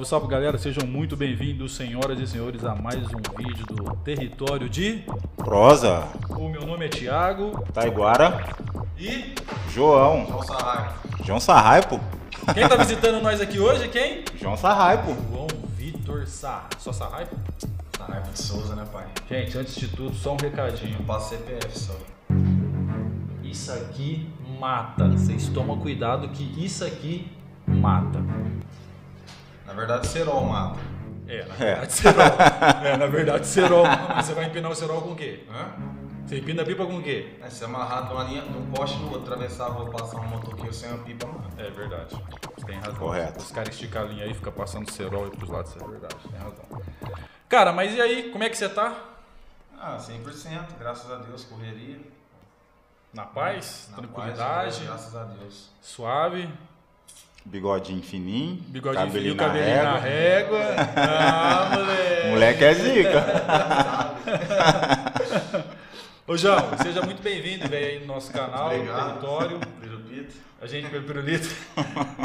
Salve, salve galera, sejam muito bem-vindos, senhoras e senhores, a mais um vídeo do Território de. Prosa, O meu nome é Thiago Taiguara, e. João. João Sarraio. João Sarraipo. Quem tá visitando nós aqui hoje? Quem? João Sarraipo. João Vitor Sá. Só Sarrai? Sarraio de Souza, né, pai? Gente, antes de tudo, só um recadinho. Eu passo CPF só. Isso aqui mata. Vocês tomam cuidado que isso aqui mata. Na verdade, Serol mata. É, na verdade, cerol. É, na verdade, cerol. Mas você vai empinar o cerol com o quê? Hã? Você empina a pipa com o quê? É, se amarrar de uma linha, de um poste no outro, atravessar, vou passar um motoqueiro sem uma pipa, mano. É verdade. Você tem razão. Correto. Os caras esticam a linha aí, fica passando cerol e pros lados, isso é verdade. Tem razão. Cara, mas e aí, como é que você tá? Ah, 100%, graças a Deus, correria. Na paz? Na tranquilidade? paz, graças a Deus. suave? Bigodinho fininho. Bigodinho cabelinho fio, cabelinho na régua. Ah, moleque. Moleque é zica. Ô, João, seja muito bem-vindo, velho, aí no nosso canal, no Obrigado. território. Pirupito. A gente pelo pirulito.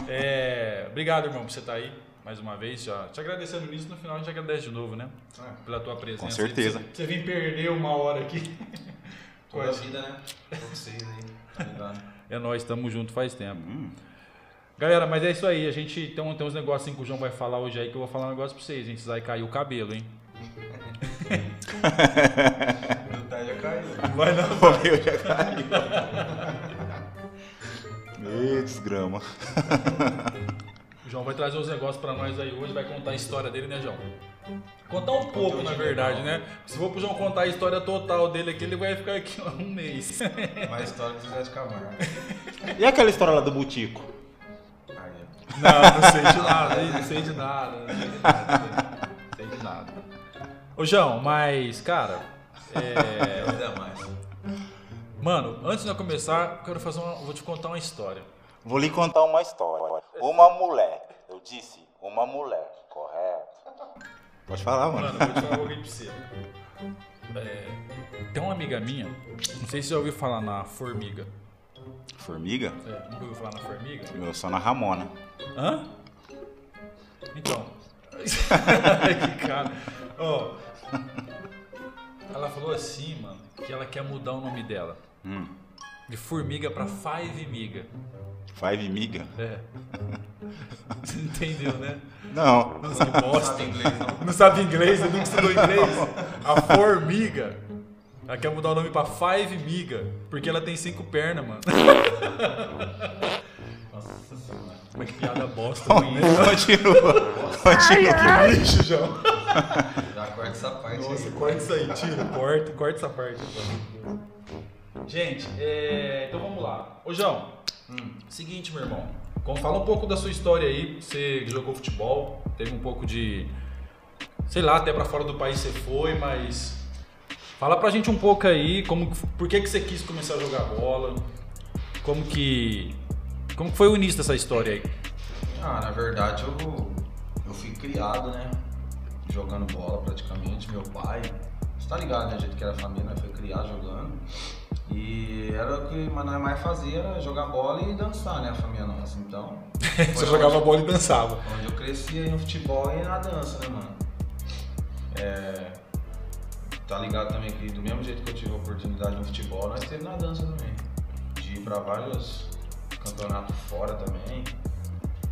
É, obrigado, irmão, por você estar aí mais uma vez. Já te agradecendo nisso, no final a gente agradece de novo, né? É, Pela tua presença. Com certeza. Você, você vir perder uma hora aqui. toda a vida, né? Pra vocês aí, tá ligado? É nóis, tamo junto faz tempo. Hum, Galera, mas é isso aí. A gente tem, tem uns negocinhos que o João vai falar hoje aí que eu vou falar um negócio pra vocês, gente. Vocês vai cair o cabelo, hein? Meu pai já caiu. Vai não. eu já caí. Ê, desgrama. O João vai trazer os negócios pra nós aí hoje, vai contar a história dele, né, João? Contar um pouco, na verdade, né? Se for pro João contar a história total dele aqui, ele vai ficar aqui ó, um mês. Mais história que Zé de Camargo. E aquela história lá do Butico? Não, não sei de nada, não sei de nada, não sei de nada, não sei de nada. Ô, João, mas, cara, é... Ainda mais. Mano, antes de eu começar, quero fazer uma... vou te contar uma história. Vou lhe contar uma história. Uma mulher. Eu disse, uma mulher. Correto. Pode falar, mano. Mano, vou te falar pouquinho pra você. É, tem uma amiga minha, não sei se você já ouviu falar na Formiga. Formiga? É, nunca ouviu falar na Formiga? Eu sou na Ramona. Hã? Então. que cara. Ó. ela falou assim, mano, que ela quer mudar o nome dela. Hum. De formiga pra Five Miga. Five miga? É. Você entendeu, né? Não. Nossa, que bosta. Sabe inglês, não? Não sabe inglês, eu nunca estudou inglês. A formiga. Ela quer mudar o nome pra Five Miga. Porque ela tem cinco pernas, mano. Nossa senhora. Mas que piada bosta, ruim. Continua. Continua. Lixo, João. Já corta essa parte Nossa, aí. corta isso aí, tira, corta, corta essa parte. Gente, é, então vamos lá. Ô João, seguinte, meu irmão. Fala um pouco da sua história aí. Você jogou futebol, teve um pouco de. Sei lá, até pra fora do país você foi, mas. Fala pra gente um pouco aí, como, por que, que você quis começar a jogar bola? Como que. Como que foi o início dessa história aí? Ah, na verdade eu, eu fui criado, né? Jogando bola praticamente, meu pai. Você tá ligado, né? O jeito que era a família, né? Foi criado jogando. E era o que nós mais fazia, era jogar bola e dançar, né? A família nossa. Então. Você jogava onde- bola e dançava. Onde eu cresci aí no futebol e na dança, né, mano? É. Tá ligado também que do mesmo jeito que eu tive a oportunidade no futebol, nós teve na dança também. De ir pra vários campeonatos fora também.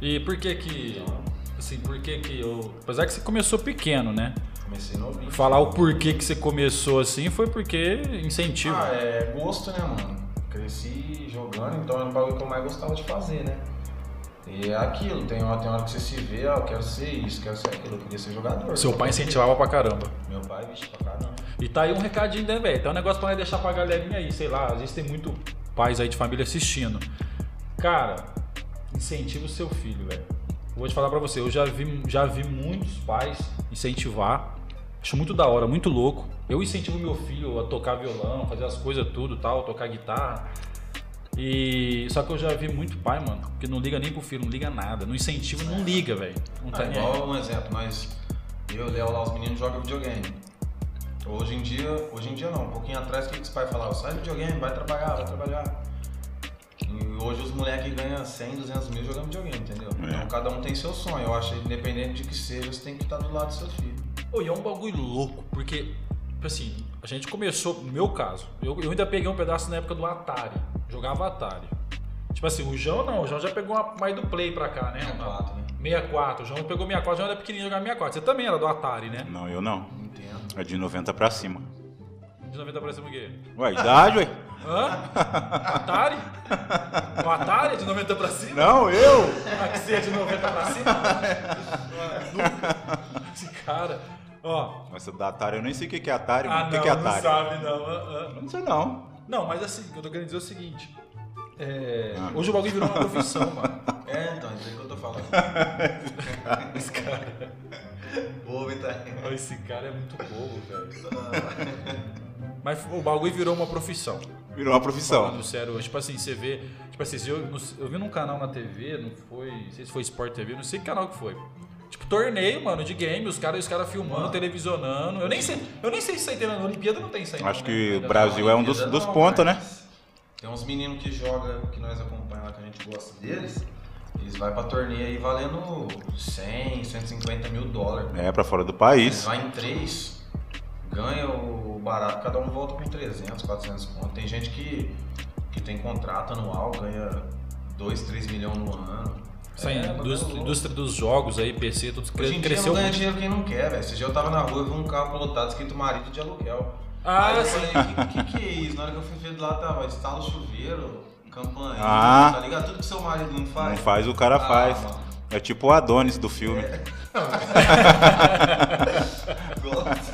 E por que que. Então, Assim, por que que eu. Apesar que você começou pequeno, né? comecei novinho. Falar o porquê que você começou assim foi porque incentivo. Ah, é gosto, né, mano? Cresci jogando, então era um bagulho que eu mais gostava de fazer, né? E é aquilo, tem hora, tem hora que você se vê, ó, eu quero ser isso, quero ser aquilo, eu queria ser jogador. Seu pai incentivava pra caramba. Meu pai, vixe, pra caramba. E tá aí um recadinho, né, velho? Tem um negócio pra deixar pra galerinha aí, sei lá. Às vezes tem muito pais aí de família assistindo. Cara, incentiva o seu filho, velho. Vou te falar pra você, eu já vi, já vi muitos pais incentivar. Acho muito da hora, muito louco. Eu incentivo meu filho a tocar violão, fazer as coisas tudo tal, tocar guitarra. E só que eu já vi muito pai, mano, que não liga nem pro filho, não liga nada. Não incentiva, não liga, velho. Não tá Ah, igual um exemplo, nós, eu, Léo, lá, os meninos jogam videogame. Hoje em dia, hoje em dia não, um pouquinho atrás, o que, que os pais falavam? Sai do videogame, vai trabalhar, vai trabalhar. E hoje os moleques ganham 100, 200 mil jogando videogame, entendeu? É. Então cada um tem seu sonho. Eu acho que independente de que seja, você tem que estar do lado do seu filho. Pô, e é um bagulho louco, porque, tipo assim, a gente começou, no meu caso, eu, eu ainda peguei um pedaço na época do Atari. Jogava Atari. Tipo assim, o João não, o João já pegou uma, mais do Play pra cá, né? 64, né? 64. O João pegou 64, o João era pequenininho jogava 64. Você também era do Atari, né? Não, eu não. Entendo. É de 90 pra cima. De 90 pra cima o quê? Ué, idade, ué? Hã? Atari? O Atari é de 90 pra cima? Não, eu! Ah, que você é de 90 pra cima? Esse cara. Ó. Mas da Atari, eu nem sei o que que é Atari, Ah. O que não, que é não Atari? sabe não. Ah, ah. Não sei não. Não, mas assim, o que eu tô querendo dizer é o seguinte. É, Ah. Hoje o bagulho virou uma profissão, mano. É, então, isso aí que eu tô falando. Esse cara, Bobo, tá? esse cara é muito bobo, velho. Mas o bagulho virou uma profissão. Virou uma profissão. Falando sério, tipo assim, você vê. Tipo assim, eu, eu vi num canal na TV, não foi. Não sei se foi Sport TV, não sei que canal que foi. Tipo, torneio, mano, de game, os caras os cara filmando, Mano. televisionando. Eu nem sei, eu nem sei se isso aí tem na Olimpíada não tem isso aí. não, Acho né? que o Ainda Brasil é um dos, dos não, pontos, né? Tem uns meninos que jogam, que nós acompanhamos lá, que a gente gosta deles. Eles vão pra torneio aí valendo 100, 150 mil dólares. É, pra fora do Eles país. vai em três, ganha o barato, cada um volta com 300, 400 pontos. Tem gente que, que tem contrato anual, ganha 2, 3 milhões no ano. Essa É, indústria, indústria dos jogos aí, PC, tudo Hoje em dia cresceu não ganha muito. dinheiro quem não quer, velho. Esse dia eu tava na rua e vi um carro lotado escrito marido de aluguel. Ah, Aí eu sim. falei, que, que que é isso? Na hora que eu fui ver do lado tava instala o chuveiro, campanha, Ah. tá ligado? Tudo que seu marido não faz. Não faz, o cara Ah, faz. mano. É tipo o Adonis do filme. Gosto.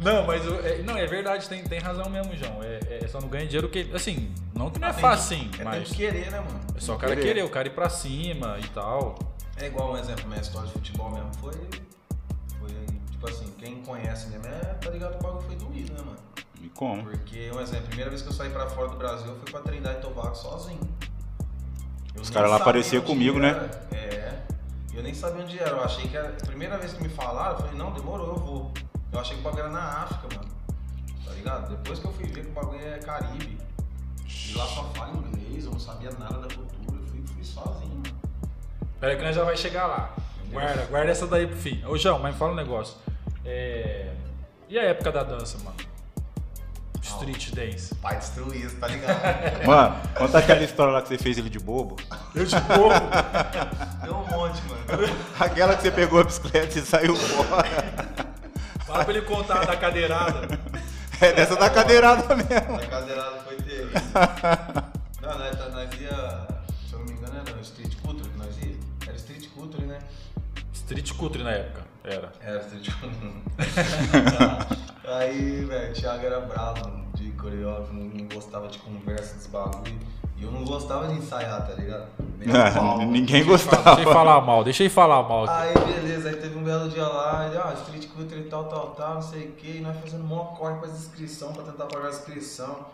Não, mas é, não, é verdade, tem, tem razão mesmo, João. É, é só não ganha dinheiro que. Assim, não que não é Ah, tem fácil, que- sim, é, mas. Tem que querer, né, mano? É só o cara querer. querer, o cara ir pra cima e tal. É igual um exemplo, minha história de futebol mesmo foi. Foi, tipo assim, quem conhece mesmo é, tá ligado? O bagulho foi doído, né, mano? Como? Porque, um exemplo, primeira vez que eu saí pra fora do Brasil, eu fui pra Trindade e Tobago sozinho. Eu Os caras lá sabia pareciam onde comigo, né? É. Eu nem sabia onde era. Eu achei que era. A primeira vez que me falaram, eu falei, não, demorou, eu vou. Eu achei que o bagulho era na África, mano. Tá ligado? Depois que eu fui ver que o bagulho é Caribe. E lá só fala inglês, eu não sabia nada da cultura. Eu fui, fui sozinho, mano. Pera aí que nós já vai chegar lá. Guarda, guarda essa daí pro fim. Ô, João, mas fala um negócio. É... E a época da dança, mano? Street dance. Pai destruiu isso, tá ligado? Mano, conta aquela história lá que você fez ele de bobo. Eu de bobo. Deu um monte, mano. Aquela que você pegou a bicicleta e saiu fora. Fala pra ele contar da cadeirada. É dessa da cadeirada mesmo. A cadeirada foi terrível. Não, nós, nós ia, se eu não me engano, era Street Culture que nós ia. Era Street Culture, né? Street culture na época. Era. Era Street Culture. Aí, velho, o Thiago era bravo de coreógrafo, não, gostava de conversa, dos bagulho. E eu não gostava de ensaiar, tá ligado? Palco. Ninguém Deixa gostava. ele falar mal, deixa ele falar mal. Aí beleza, aí teve um belo dia lá, ele, ah, Street Culture e tal, tal, tal, não sei o que, e nós fazendo maior corre pra inscrição, pra tentar pagar a inscrição.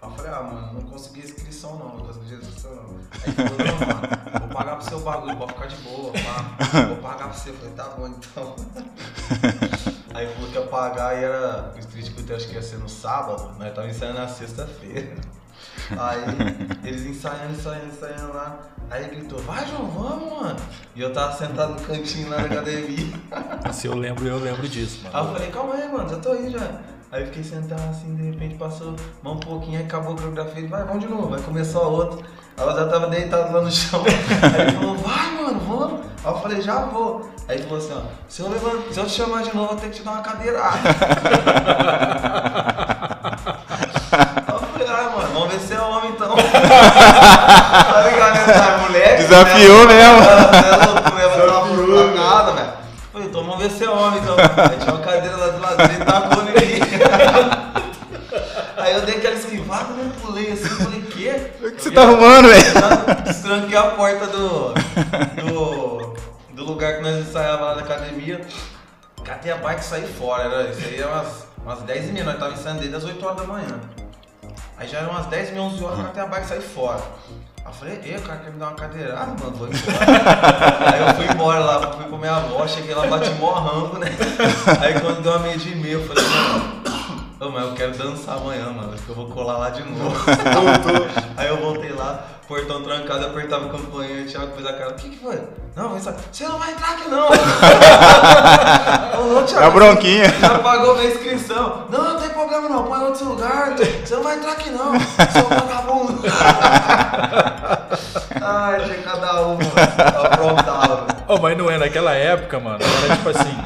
Aí eu falei, ah, mano, não consegui a inscrição não, não consegui a inscrição não. Aí ele falou, não, mano, vou pagar pro seu bagulho, pode ficar de boa, pá. vou pagar pra você. Eu falei, tá bom então. Aí falou que ia pagar e era, o Street Culture acho que ia ser no sábado, nós tava ensaiando na sexta-feira. Aí eles ensaiando, ensaiando, ensaiando lá. Aí gritou, vai João, vamos, mano. E eu tava sentado no cantinho lá na academia. Se eu lembro, eu lembro disso, Aí eu mano. falei, calma aí, mano, já tô aí já. Aí eu fiquei sentado assim, de repente passou mais um pouquinho, aí acabou a coreografia, vai, vamos de novo, vai começar a outra. Aí eu já tava deitado lá no chão. Aí ele falou, vai, mano, vamos. Aí eu falei, já vou. Aí ele falou assim, ó, se eu, levantar, se eu te chamar de novo, eu vou ter que te dar uma cadeirada. Aí eu falei, ah, mano, vamos ver se é homem então. tá ligado, né? Tá, moleque. Desafiou né? mesmo. É louco, não ia botar uma facada, velho. Falei, então vamos ver se é homem então. Aí tinha uma cadeira lá do lado dele, tacou nele. Aí eu dei aquela esquivada, né? Pulei assim, falei, quê? O que você tá arrumando, velho? Destranquei a porta do, do, do lugar que nós ensaiávamos lá na academia. Catei a bike e saí fora. Era, isso aí era umas, umas 10 e meia, nós tava ensaiando desde as 8 horas da manhã. Aí já eram umas 10 e meia, 11 horas, catei a bike e saí fora. Aí eu falei, ei, o cara quer me dar uma cadeirada, mano, vou embora. aí eu fui embora lá, fui com minha avó, cheguei lá, bati mó rambo, né? Aí quando deu uma meia de meia, eu falei, mano, ô, mas eu quero dançar amanhã, mano, acho que eu vou colar lá de novo. Aí eu voltei lá, portão trancado, apertava o campanha, o Thiago fez a cara, o que que foi? Não. Você não vai entrar aqui não! Ô, Thiago, É a bronquinha. Já pagou minha inscrição. Não, não tem problema não, põe em outro lugar, você não vai entrar aqui não, seu vagabundo. Ai, tinha cada uma, aprontava. Oh, mas não é naquela época, mano. Era tipo assim.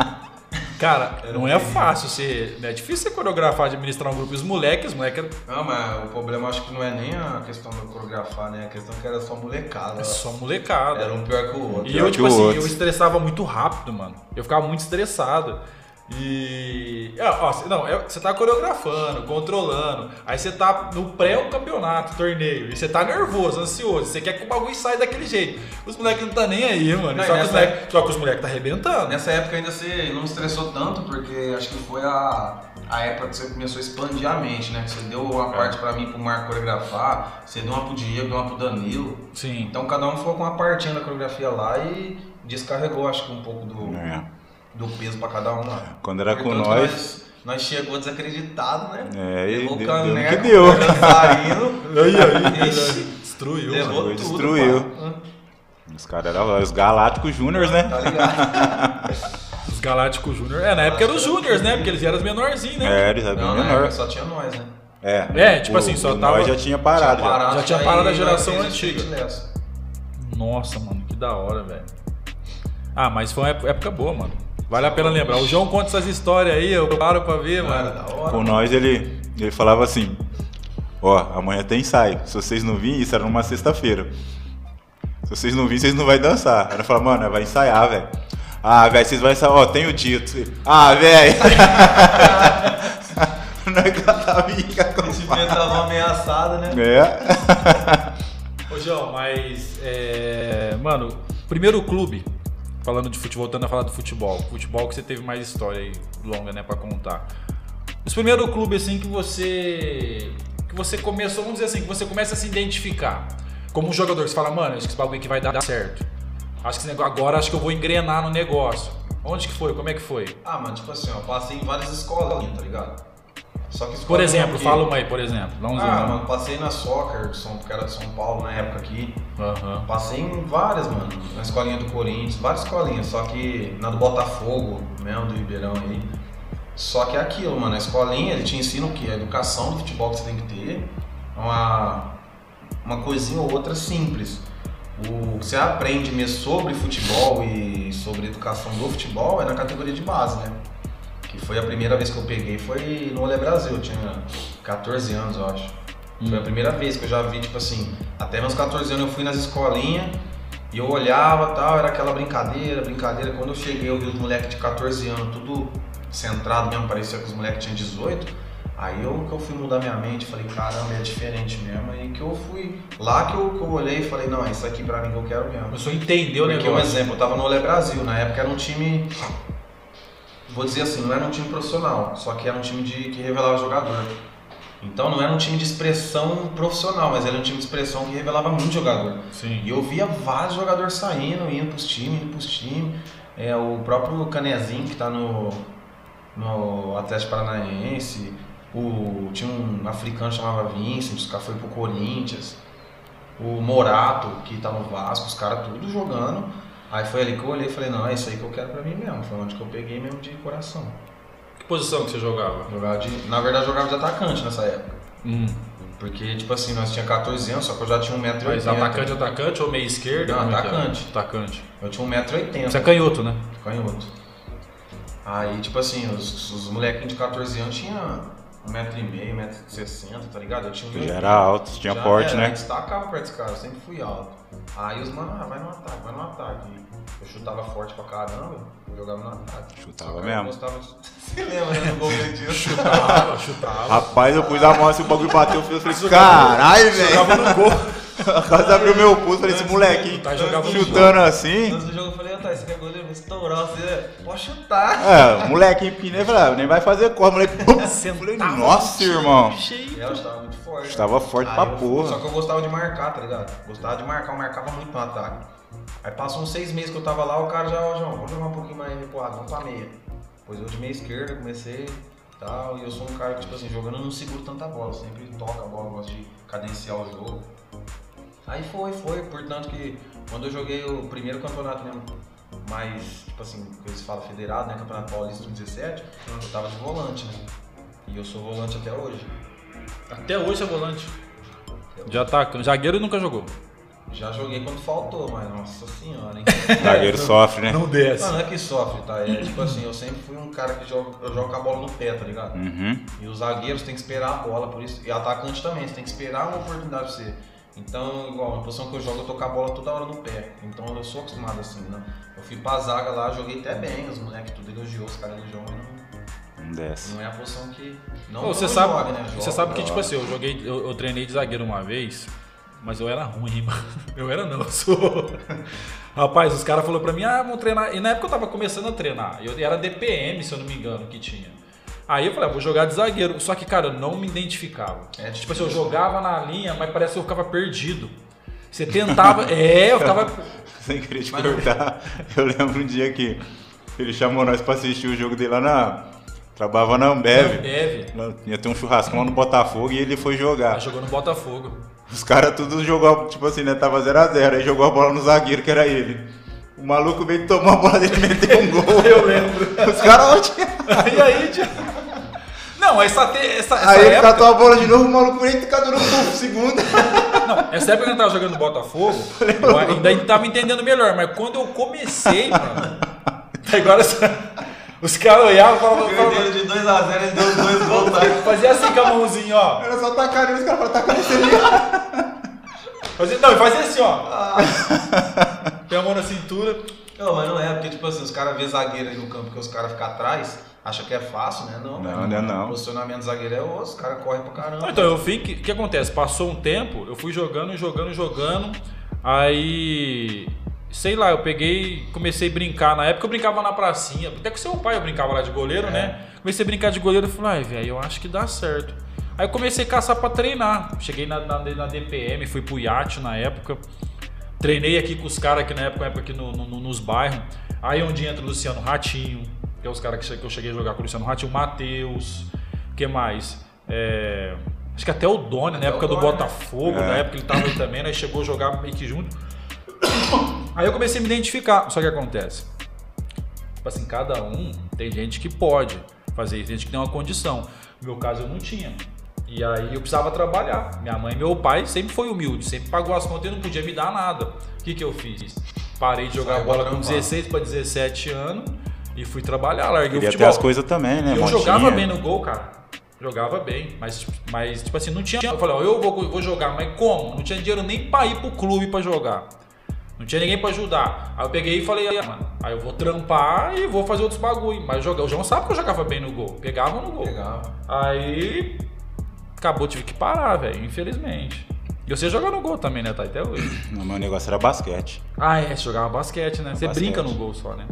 Cara, não é fácil ser. É difícil você coreografar, administrar um grupo. E os moleques, os moleques eram Não, mas o problema acho que não é nem a questão de coreografar, né? A questão é que era só molecada. só molecada. Era um pior que o outro. E eu, tipo assim, outro. eu estressava muito rápido, mano. Eu ficava muito estressado. E. Ó, ó, cê- não, é- você tá coreografando, controlando. Aí você tá no pré-campeonato, torneio. E você tá nervoso, ansioso. Você quer que o bagulho saia daquele jeito. Os moleques não tá nem aí, mano. Não, só, que os moleque, só que os moleques tá arrebentando. Nessa época ainda você não estressou tanto, porque acho que foi a, a época que você começou a expandir a mente, né? Você deu uma parte pra mim pro Marco coreografar, você deu uma pro Diego, deu uma pro Danilo. Sim. Então cada um ficou com uma partinha da coreografia lá e descarregou, acho que um pouco do, É. do peso pra cada um lá. Quando era com Portanto, nós. nós. Nós chegou desacreditado, né? É, e Levou deu- caneco, deu que deu. Aí, aí, Ixi, destruiu, levou tudo. destruiu. pá. Os caras eram os Galácticos Júniors, né? Tá ligado? Os Galácticos Júnior. É, na época eram os Júniors, né? Porque eles eram os menorzinhos, né? É, eles eram bem Não, na menor. época só tinha nós, né? É, É, tipo o- assim, só o tava- Nós já tinha parado. Tinha já. Já tinha aí parado a geração o antiga. Nossa, mano, que da hora, velho. Ah, mas foi uma época boa, mano. Vale a pena lembrar. O João conta essas histórias aí, eu paro pra ver, Mano, mano. da hora. Com nós ele, ele falava assim: Ó, amanhã tem ensaio. Se vocês não virem, isso era numa sexta-feira. Se vocês não virem, vocês não vão dançar. Eu falava, mano, vai ensaiar, velho. Ah, velho, vocês vão ensaiar. Ó, tem o dito. Ah, velho. Não é que ela tava O sentimento tava ameaçado, né? É. Ô, João, mas. É... Mano, primeiro clube, falando de futebol, voltando a falar do futebol. Futebol que você teve mais história aí, longa, né, pra contar. Os primeiros clubes, assim, que você. Que você começou, vamos dizer assim, que você começa a se identificar. Como um jogador que você fala, mano, acho que esse bagulho aqui vai dar certo. Acho que negócio, agora acho que eu vou engrenar no negócio. Onde que foi? Como é que foi? Ah, mano, tipo assim, ó, passei em várias escolas, tá ligado? Só que Por exemplo, que- fala uma aí, por exemplo. Dá um Ah, mano, passei na Soccer, de São, porque era de São Paulo na época aqui. Aham. Passei em várias, mano. Na escolinha do Corinthians, várias escolinhas. Só que na do Botafogo, mesmo, do Ribeirão aí. Só que é aquilo, mano. A escolinha, ele te ensina o quê? A educação do futebol que você tem que ter. Uma, uma coisinha ou outra simples. O que você aprende mesmo sobre futebol e sobre educação do futebol é na categoria de base, né? Que foi a primeira vez que eu peguei, foi no Olé Brasil. Eu tinha 14 anos, eu acho. Foi a primeira vez que eu já vi, tipo assim, até meus 14 anos eu fui nas escolinhas e eu olhava tal, era aquela brincadeira, brincadeira. Quando eu cheguei, eu vi os moleques de 14 anos, tudo centrado mesmo, parecia que os moleques tinham 18. Aí eu que eu fui mudar minha mente, falei, caramba, é diferente mesmo. Aí que eu fui. Lá que eu, que eu olhei e falei, não, é isso aqui pra mim que eu quero mesmo. Começou a entender o Porque um negócio. exemplo, eu tava no Olé Brasil, na época era um time. Vou dizer assim, não era um time profissional, só que era um time de, que revelava jogador. Então não era um time de expressão profissional, mas era um time de expressão que revelava muito jogador. Sim. E eu via vários jogadores saindo, indo pros times, indo pros times. É, o próprio Canezinho que tá no, no Atlético Paranaense. O, tinha um africano que chamava Vincent, os caras foi pro Corinthians. O Morato, que tá no Vasco, os caras tudo jogando. Aí foi ali que eu olhei e falei, não, é isso aí que eu quero pra mim mesmo. Foi onde que eu peguei mesmo de coração. Que posição que você jogava? Jogava de, na verdade, eu jogava de atacante nessa época. Hum. Porque, tipo assim, nós tinha 14 anos, só que eu já tinha 1,80m. Mas atacante, atacante ou meio esquerda? Não, é é? atacante. Atacante. Eu tinha 1,80m. Você é canhoto, né? Canhoto. Aí, tipo assim, os, os molequinhos de 14 anos tinham 1,5m, 1,60m, tá ligado? Eu tinha um Já era alto, tinha Já porte, era, né? Eu destacava perto desse cara, eu sempre fui alto. Aí os mano, ah, vai no ataque, vai no ataque. Eu chutava forte pra caramba, eu jogava no ataque. Chutava mesmo? Eu gostava de... Você lembra, né, no gol disso? Chutava, chutava. Rapaz, eu pus a mão assim, o bagulho bateu, eu falei, caralho, velho. Jogava no gol. Quase abriu meu pulso, falei, esse molequinho Tá, jogava no chutando assim. Antes do jogo eu falei, ah, tá, esse aqui é goleiro, vou estourar, você pode chutar. É, molequinho empinei, falei, ah, nem vai fazer cor, moleque. Bum. Falei, nossa, no irmão. É, eu estava muito forte. Estava forte pra porra. Só que eu gostava de marcar, tá ligado? Gostava de marcar, eu marcava muito no ataque. Aí passou uns seis meses que eu tava lá, o cara já, ó, João, vamos jogar um pouquinho mais recuado, vamos pra meia. Pois eu de meia esquerda comecei e tal, e eu sou um cara que, tipo assim, jogando eu não seguro tanta bola, sempre toca a bola, gosto de cadenciar o jogo. Aí foi, foi, portanto que quando eu joguei o primeiro campeonato mesmo, mais, tipo assim, que eles falam federado, né? Campeonato Paulista 2017, eu tava de volante, né? E eu sou volante até hoje. Até hoje é volante. Já tá, zagueiro nunca jogou. Já joguei quando faltou, mas nossa senhora, hein? Zagueiro sofre, né? Não desce. Não, não é que sofre, tá? É tipo assim, eu sempre fui um cara que joga, eu jogo com a bola no pé, tá ligado? Uhum. E os zagueiros tem que esperar a bola, por isso. E atacante também, você tem que esperar uma oportunidade pra você. Então, igual, na posição que eu jogo, eu tô com a bola toda hora no pé. Então eu sou acostumado assim, né? Eu fui pra zaga lá, joguei até bem, os moleques tudo elogiou, os caras elogiou, mas não, Não desce. não é a posição que. Não, Pô, não você sabe, joga, né? você Joga, sabe que, tipo assim, eu joguei, eu, eu treinei de zagueiro uma vez, mas eu era ruim, mano. Eu era não, eu sou. Rapaz, os caras falaram pra mim, ah, vamos treinar. E na época eu tava começando a treinar. Eu era DPM, se eu não me engano, que tinha. Aí eu falei, ah, vou jogar de zagueiro. Só que, cara, eu não me identificava. É tipo assim, eu jogava na linha, mas parece que eu ficava perdido. Você tentava. é, eu ficava. Sem querer te cortar, eu lembro um dia que ele chamou nós pra assistir o jogo dele lá na. Trabalhava na Ambev. Lá- Ia ter um churrascão lá no Botafogo e ele foi Ela jogar. jogou no Botafogo. Os caras tudo jogou, tipo assim, né? Tava 0x0. Aí jogou a bola no zagueiro, que era ele. O maluco veio tomar a bola dele e meteu um gol. Eu lembro. Os caras, E aí, tio? Não, essa, te- essa, essa Aí ele época. catou a bola de novo, o maluco veio e cadurou um segundo. Não, essa época que eu tava jogando no Botafogo, eu ainda tava entendendo melhor, mas quando eu comecei, mano. Agora os caras olhavam e falavam. falavam- Perdendo de 2x0, ele deu os dois gols tá? Fazia assim com a mãozinha, ó. Era só tacar os caras falaram, taca nesse ali. Fazia, não, e fazia assim, ó. Tem a mão na cintura. Não, mas não é, porque tipo assim, os caras vê zagueiro aí no campo que os caras ficam atrás, acham que é fácil, né? Não, Não, mano. não é não. O posicionamento do zagueiro é osso, os caras correm pra caramba. Então, eu vi que o que acontece? Passou um tempo, eu fui jogando, jogando, jogando. Aí. Sei lá, eu peguei, comecei a brincar. Na época eu brincava na pracinha, até com seu pai eu brincava lá de goleiro, né? Comecei a brincar de goleiro e falei, ai, velho, eu acho que dá certo. Aí eu comecei a caçar pra treinar. Cheguei na, na, na DPM, fui pro iate na época. Treinei aqui com os caras aqui na época, época aqui no, no- nos bairros. Aí onde entra o Luciano Ratinho, que é os caras que eu cheguei a jogar com o Luciano Ratinho, o Matheus, o que mais? É, acho que até o Doni, na Até época do? Botafogo, É. na época ele tava aí também, né? Chegou a jogar meio que junto. Aí eu comecei a me identificar. Só que acontece? Tipo assim, cada um tem gente que pode fazer isso, gente que tem uma condição. No meu caso eu não tinha. E aí eu precisava trabalhar. Minha mãe e meu pai sempre foi humilde, sempre pagou as contas e não podia me dar nada. O que, que eu fiz? Parei de jogar Saiu bola com trampar. 16 para 17 anos e fui trabalhar. Larguei Queria o futebol. as coisas também, né? E eu motinha. jogava bem no gol, cara. Jogava bem, mas, mas tipo assim, não tinha. Eu falei, ó, eu vou, vou jogar, mas como? Não tinha dinheiro nem pra ir pro clube pra jogar. Não tinha ninguém pra ajudar. Aí eu peguei e falei, ah, mano, aí eu vou trampar e vou fazer outros bagulho. Mas jogar, o João sabe que eu jogava bem no gol. Pegava no gol. Pegava. Aí acabou, tive que parar, velho, infelizmente. E você joga no gol também, né, tá? Até hoje. Não, meu negócio era basquete. Ah, é, você jogava basquete, né? Você Basquete. brinca no gol só, né?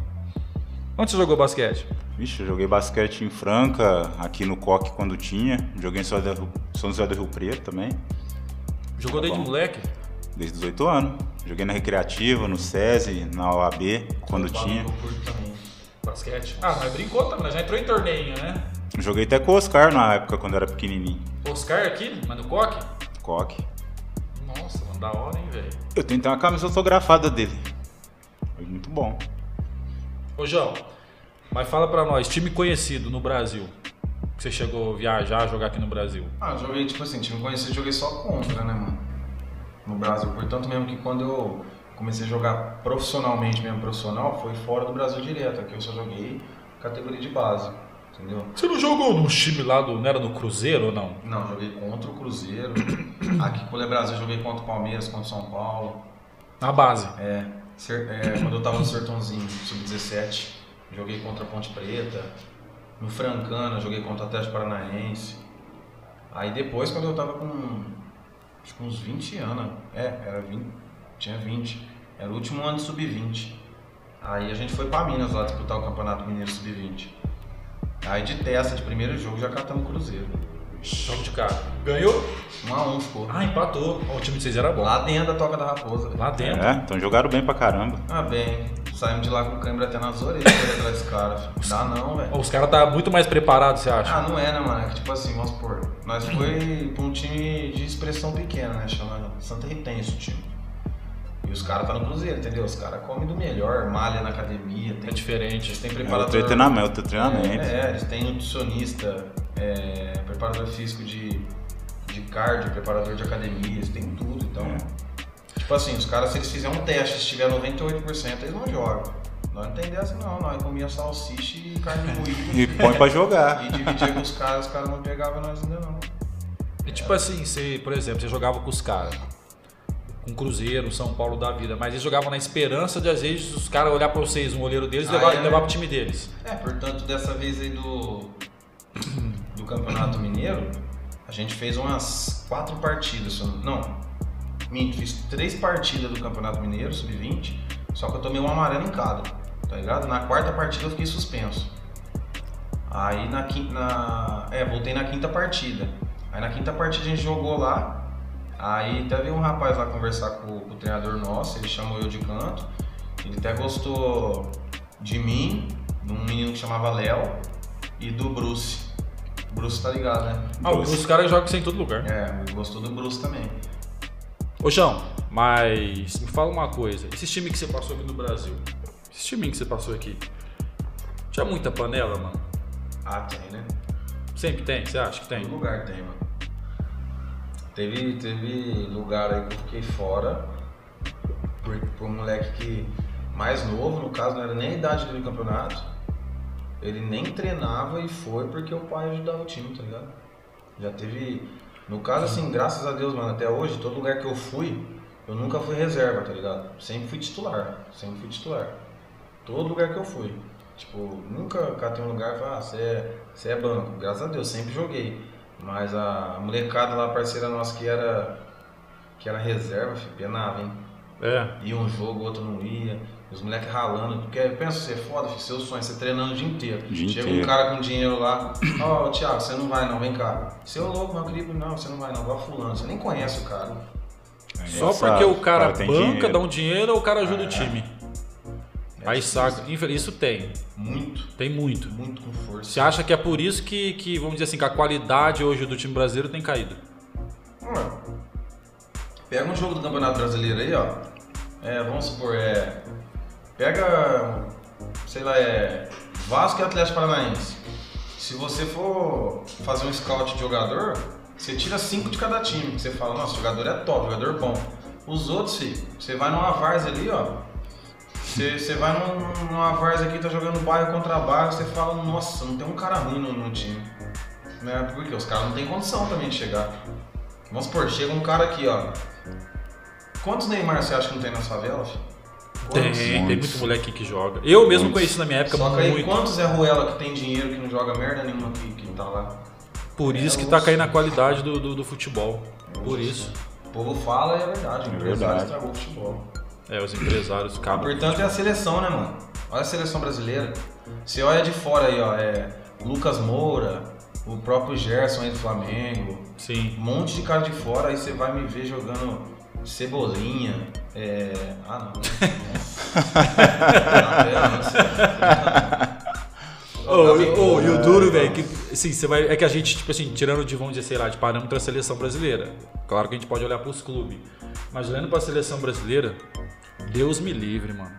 Onde você jogou basquete? Vixe, eu joguei basquete em Franca, aqui no Coque quando tinha. Joguei em São José do Rio- São José do Rio Preto também, Jogou Tá desde bom. moleque? desde os 8 anos. Joguei na Recreativa, no SESI, na OAB, quando tinha. Basquete? Ah, mas brincou também, já entrou em torneio, né? Joguei até com o Oscar na época, quando era pequenininho. Oscar aqui, mas no coque? Coque. Nossa, mano, da hora, hein, velho. Eu tenho até uma camisa autografada dele. Foi muito bom. Ô, João, mas fala pra nós, time conhecido no Brasil, que você chegou a viajar, jogar aqui no Brasil. Ah, joguei, tipo assim, time conhecido, joguei só contra, né, mano? No Brasil. Portanto, mesmo que quando eu comecei a jogar profissionalmente, mesmo profissional, foi fora do Brasil direto. Aqui eu só joguei categoria de base, entendeu? Você não jogou num time lá do. Não era no Cruzeiro ou não? Não, joguei contra o Cruzeiro. Aqui com o Le Brasil, joguei contra o Palmeiras, contra o São Paulo. Na base. É, é, quando eu tava no Sertãozinho, sub-17, joguei contra a Ponte Preta. No Francana, joguei contra o Atlético Paranaense. Aí depois, quando eu tava com, acho que uns 20 anos, é, era 20, tinha 20, era o último ano de sub-20. Aí a gente foi pra Minas lá disputar o Campeonato Mineiro Sub-20. Aí de testa, de primeiro jogo, já catamos o Cruzeiro. Jogo de cara. Ganhou? 1 a 1 ficou. Ah, empatou. Ó, o time de vocês era bom. Lá, Lá dentro da Toca da Raposa. velho. dentro. É, então jogaram bem pra caramba. Ah, bem. saímos de lá com câimbra até nas orelhas pra ir atrás dos caras. Dá não, velho. Os caras tá muito mais preparados, você acha? Ah, não é, né, mano? É que tipo assim, vamos supor, nós foi pra um time de expressão pequena, né? Chama Santa Ritense o time. E os caras tá no Cruzeiro, entendeu? Os caras comem do melhor, malha na academia, tem, É diferente. eles têm É o preparador. teu treinamento, o treinamento. É, é, eles têm nutricionista, é, preparador físico de, de cardio, preparador de academia, eles têm tudo, então. Tipo assim, os caras, se eles fizerem um teste, se tiver 98%, eles não jogam. Nós não tem dessa não, nós comia salsicha e carne moída. E põe pra jogar. E dividia com os caras, os caras não pegavam nós ainda não. E tipo assim, você, por exemplo, você jogava com os caras. Com o Cruzeiro, São Paulo da vida. Mas eles jogavam na esperança de, às vezes, os caras olhar pra vocês, um olheiro deles e Ah, levar, é, levar pro time deles. É, portanto, dessa vez aí do, do Campeonato Mineiro, a gente fez umas quatro partidas. não, minto, fiz três partidas do Campeonato Mineiro, sub-20, só que eu tomei um amarelo em cada, tá ligado? Na quarta partida eu fiquei suspenso. Aí na quinta. Na, é, voltei na quinta partida. Aí na quinta partida a gente jogou lá. Aí até veio um rapaz lá conversar com, com o treinador nosso, ele chamou eu de canto. Ele até gostou de mim, de um menino que chamava Léo e do Bruce. O Bruce tá ligado, né? Ah, os caras jogam isso em todo lugar. É, gostou do Bruce também. Ô, João, mas me fala uma coisa. Esses times que você passou aqui no Brasil, esses times que você passou aqui, tinha muita panela, mano? Ah, tem, né? Sempre tem? Você acha que tem? Todo lugar tem, mano. Teve, teve lugar aí que eu fiquei fora por, por um moleque que mais novo, no caso, não era nem a idade dele no campeonato. Ele nem treinava e foi porque o pai ajudava o time, tá ligado? Já teve. No caso, assim, graças a Deus, mano, até hoje, todo lugar que eu fui, eu nunca fui reserva, tá ligado? Sempre fui titular. Sempre fui titular. Todo lugar que eu fui. Tipo, nunca catei um lugar e falei, ah, você é, você é banco. Graças a Deus, sempre joguei. Mas a molecada lá, parceira nossa que era, que era reserva, filho, penava, hein? É. Ia um jogo, outro não ia. Os moleques ralando. Porque pensa, você é foda, filho, seu sonho, você treinando o dia inteiro. Dia Chega inteiro. um cara com dinheiro lá, ó, Thiago, você não vai não, vem cá. Seu louco, meu querido, não, você não vai não, vai fulano. Você nem conhece o cara. Só Sabe, porque o cara, tem banca, dinheiro. dá um dinheiro ou o cara ajuda o time. É Aí saca. Isso tem. Muito, Tem muito. muito com força. Você acha que é por isso que, que, vamos dizer assim, que a qualidade hoje do time brasileiro tem caído? Mano, Pega um jogo do Campeonato Brasileiro aí, ó. É, vamos supor, é. Pega, sei lá, é. Vasco e Atlético Paranaense. Se você for fazer um scout de jogador, você tira cinco de cada time. Você fala, nossa, o jogador é top, jogador bom. Os outros, você vai numa várzea ali, ó. Você, você vai num- numa várzea aqui, tá jogando bairro contra bairro, você fala, nossa, não tem um cara ruim no, no time. Né? Porque os caras não têm condição também de chegar. Vamos supor, chega um cara aqui, ó. Quantos Neymar você acha que não tem na favela, filho? Tem, tem muito moleque que joga. Eu mesmo Muitos. conheci na minha época Só que aí, muito. quantos é Ruela que tem dinheiro que não joga merda nenhuma que, que tá lá? Por isso É, que tá caindo a qualidade do, do, do futebol. Por isso. O povo fala e é verdade, o É empresário verdade. estragou o futebol. É, os empresários O acabam. importante é a seleção, né, mano? Olha a seleção brasileira. Você olha de fora aí, ó, é Lucas Moura, o próprio Gerson aí do Flamengo, Sim. um monte de cara de fora, aí você vai me ver jogando Cebolinha, é... Ah, não. Ô, ô, e o duro, velho, que assim, você vai. É que a gente, tipo assim, tirando de, vamos dizer, sei lá, de parâmetro a seleção brasileira. Claro que a gente pode olhar pros clubes. Mas olhando pra seleção brasileira, Deus me livre, mano.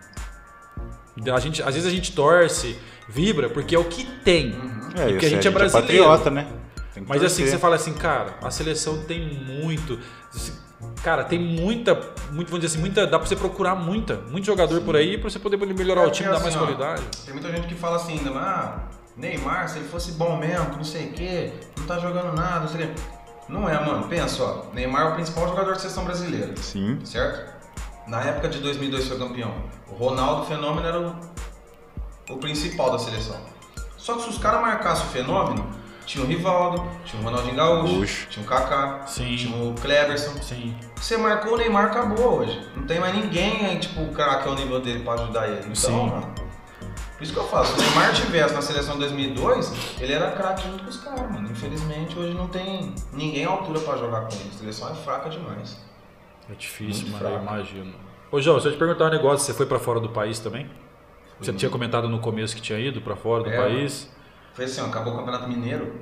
A gente, às vezes a gente torce, vibra, porque é o que tem. É, E porque a isso, gente é brasileiro. patriota, né? Mas assim, torcer. você fala assim, cara, a seleção tem muito. Cara, tem muita, muito, vamos dizer assim, muita, dá pra você procurar muita, muito jogador por aí pra você poder melhorar o É, time, porque dar mais assim, ó, qualidade. Tem muita gente que fala assim ainda, mas ah, Neymar, se ele fosse bom mesmo, que não sei o quê, não tá jogando nada, não sei o quê. Não é, mano. Pensa, ó. Neymar é o principal jogador da seleção brasileira, Sim. certo? Na época de 2002 foi campeão. O Ronaldo Fenômeno era o, o principal da seleção. Só que se os caras marcassem o Fenômeno, tinha o Rivaldo, tinha o Ronaldinho Gaúcho, Gaúcho. tinha o Kaká, Sim. tinha o Kleberson. Sim. Você marcou o Neymar, acabou hoje. Não tem mais ninguém aí, tipo, o craque ao nível dele pra ajudar ele. Então, Sim. mano. Por isso que eu falo, se o Neymar tivesse na seleção 2002, ele era craque junto com os caras, mano. Infelizmente, hoje não tem ninguém à altura pra jogar com ele. A seleção é fraca demais. É difícil, Muito mano, eu imagino. Ô, João, se eu te perguntar um negócio, você foi pra fora do país também? Você tinha comentado no começo que tinha ido pra fora do É. país. Foi assim, ó, acabou o Campeonato Mineiro,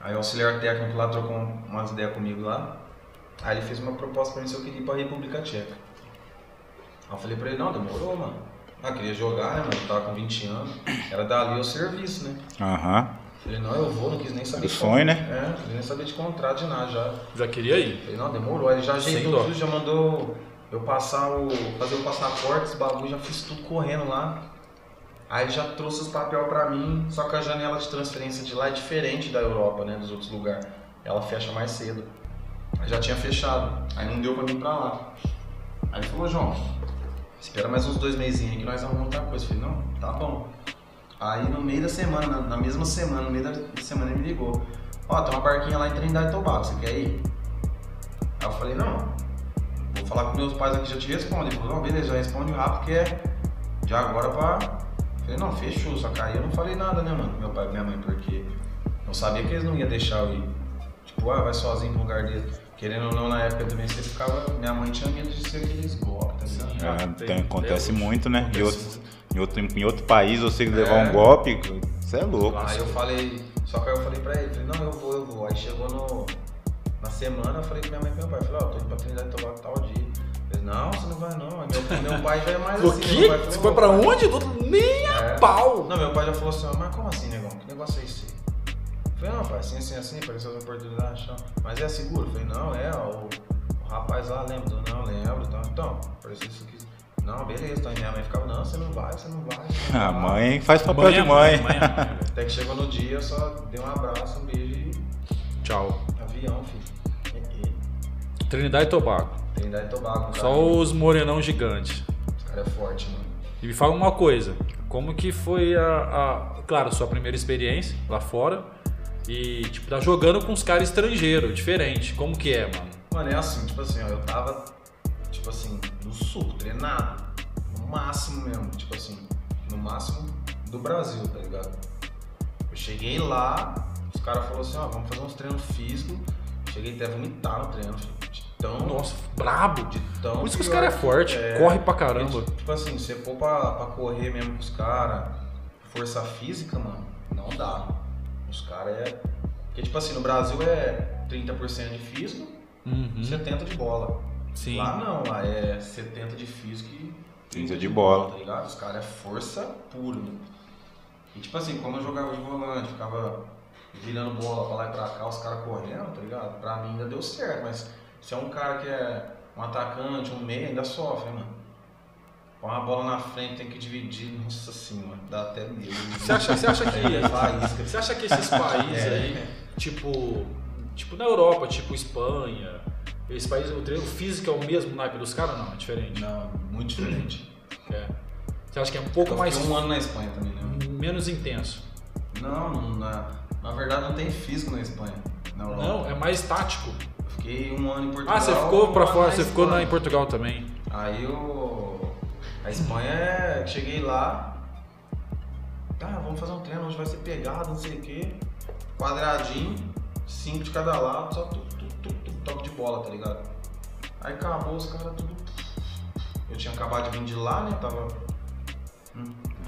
aí o auxiliar técnico lá trocou umas ideias comigo lá, aí ele fez uma proposta pra mim se eu queria ir pra República Tcheca. Aí eu falei pra ele, não, demorou, mano. Ah, queria jogar, né, mano, eu tava com 20 anos, era dali o serviço, né. Aham. Falei, não, eu vou, não quis nem saber O de sonho, né? É, não quis nem saber de contrato de nada já. Já queria ir. Falei, não, demorou. Aí ele já ajeitou tudo, já mandou eu passar o. fazer o passaporte, esse bagulho, já fiz tudo correndo lá. Aí já trouxe os papel pra mim, só que a janela de transferência de lá é diferente da Europa, né? Dos outros lugares. Ela fecha mais cedo. Aí já tinha fechado. Aí não deu pra mim pra lá. Aí ele falou, João, espera mais uns dois mesinhos aí que nós vamos montar coisa. Eu falei, não, tá bom. Aí no meio da semana, na, na mesma semana, no meio da semana ele me ligou. Ó, tem uma barquinha lá em Trindade e Tobago, você quer ir? Aí eu falei, não, vou falar com meus pais aqui, já te respondo. Ele falou, não, beleza, já responde rápido, porque é de agora pra... Eu falei, não, fechou, só que aí eu não falei nada, né, mano, meu pai e minha mãe, porque eu sabia que eles não iam deixar eu ir. Tipo, ah, vai sozinho pro lugar dele. Querendo ou não, na época também você ficava... Minha mãe tinha medo de ser aqueles golpes, tá? É, tem- acontece tem- muito, né? Em acontece outro, em, outro, em outro país, você levar É. um golpe, você é louco. Aí eu falei, só que aí eu falei pra ele, falei, não, eu vou, eu vou. Aí chegou no, na semana, eu falei com minha mãe e meu pai, falei, ó, tô indo pra Trinidade Tobago tal dia. Não, você não vai não. Aí Meu, meu pai já é mais O assim. quê? meu pai falou, Você foi pra onde? Do- Nem a É. pau. Não, meu pai já falou assim, ó, mas como assim, negão? Que negócio é esse? Eu falei, não, pai, assim, assim, assim, apareceu as oportunidades. Mas é seguro? Eu falei, não, é, ó, o, o rapaz lá, lembra? do- Não, lembro, então, então, apareceu isso aqui. Não, beleza, então aí minha mãe ficava, não, você não vai, você não vai. Você não A vai. mãe faz papel Mãe de é mãe. mãe, é mãe. Até que chegou no dia, eu só dei um abraço, um beijo e Tchau. avião, filho. Trinidade e Tobago. Trindade e Tobago, Só cara. os morenão gigantes. Os caras é forte, mano. E me fala uma coisa, como que foi a, a- claro, sua primeira experiência lá fora e tipo tá jogando com os caras estrangeiros, diferente. Como que é, mano? Mano, é assim, tipo assim, ó, eu tava, tipo assim, no sul, treinado. No máximo mesmo, tipo assim, no máximo do Brasil, tá ligado? Eu cheguei lá, os caras falaram assim, ó, vamos fazer uns treinos físicos. Cheguei até a vomitar no treino, filho. Tão. Nossa, brabo. De tão Por isso que os caras é forte, é. corre pra caramba. Tipo, tipo assim, se você for pra, pra correr mesmo com os caras, força física, mano, não dá. Os caras é. Porque, tipo assim, no Brasil é 30% de físico, Uhum. 70% de bola. Sim. Lá não, lá é 70% de físico e 30 de bola. Tá ligado? Os caras é força pura, mano. E tipo assim, como eu jogava de volante, ficava virando bola pra lá e pra cá, os caras correndo, tá ligado? Pra mim ainda deu certo, mas se é um cara que é um atacante, um meio, ainda sofre, mano. Põe uma bola na frente, tem que dividir, nossa senhora, dá até medo. Você acha, você acha que É, faísca. você acha que esses países É. aí, tipo, tipo na Europa, tipo Espanha, esse país o treino físico é o mesmo naipe dos caras não, é diferente. Não, muito diferente. É. Você acha que é um pouco mais um ano na Espanha também, né? menos intenso? Não, não na, na verdade não tem físico na Espanha. Europa. Não, é mais tático. Eu Fiquei um ano em Portugal. Ah, você ficou pra ano fora, você ficou na, em Portugal também. Aí eu. A Espanha é. Cheguei lá. Tá, vamos fazer um treino, hoje vai ser pegado, não sei o quê. Quadradinho, cinco de cada lado, só tu, tu, tu, tu, toque de bola, tá ligado? Aí acabou os caras tudo. Eu tinha acabado de vir de lá, né? Tava.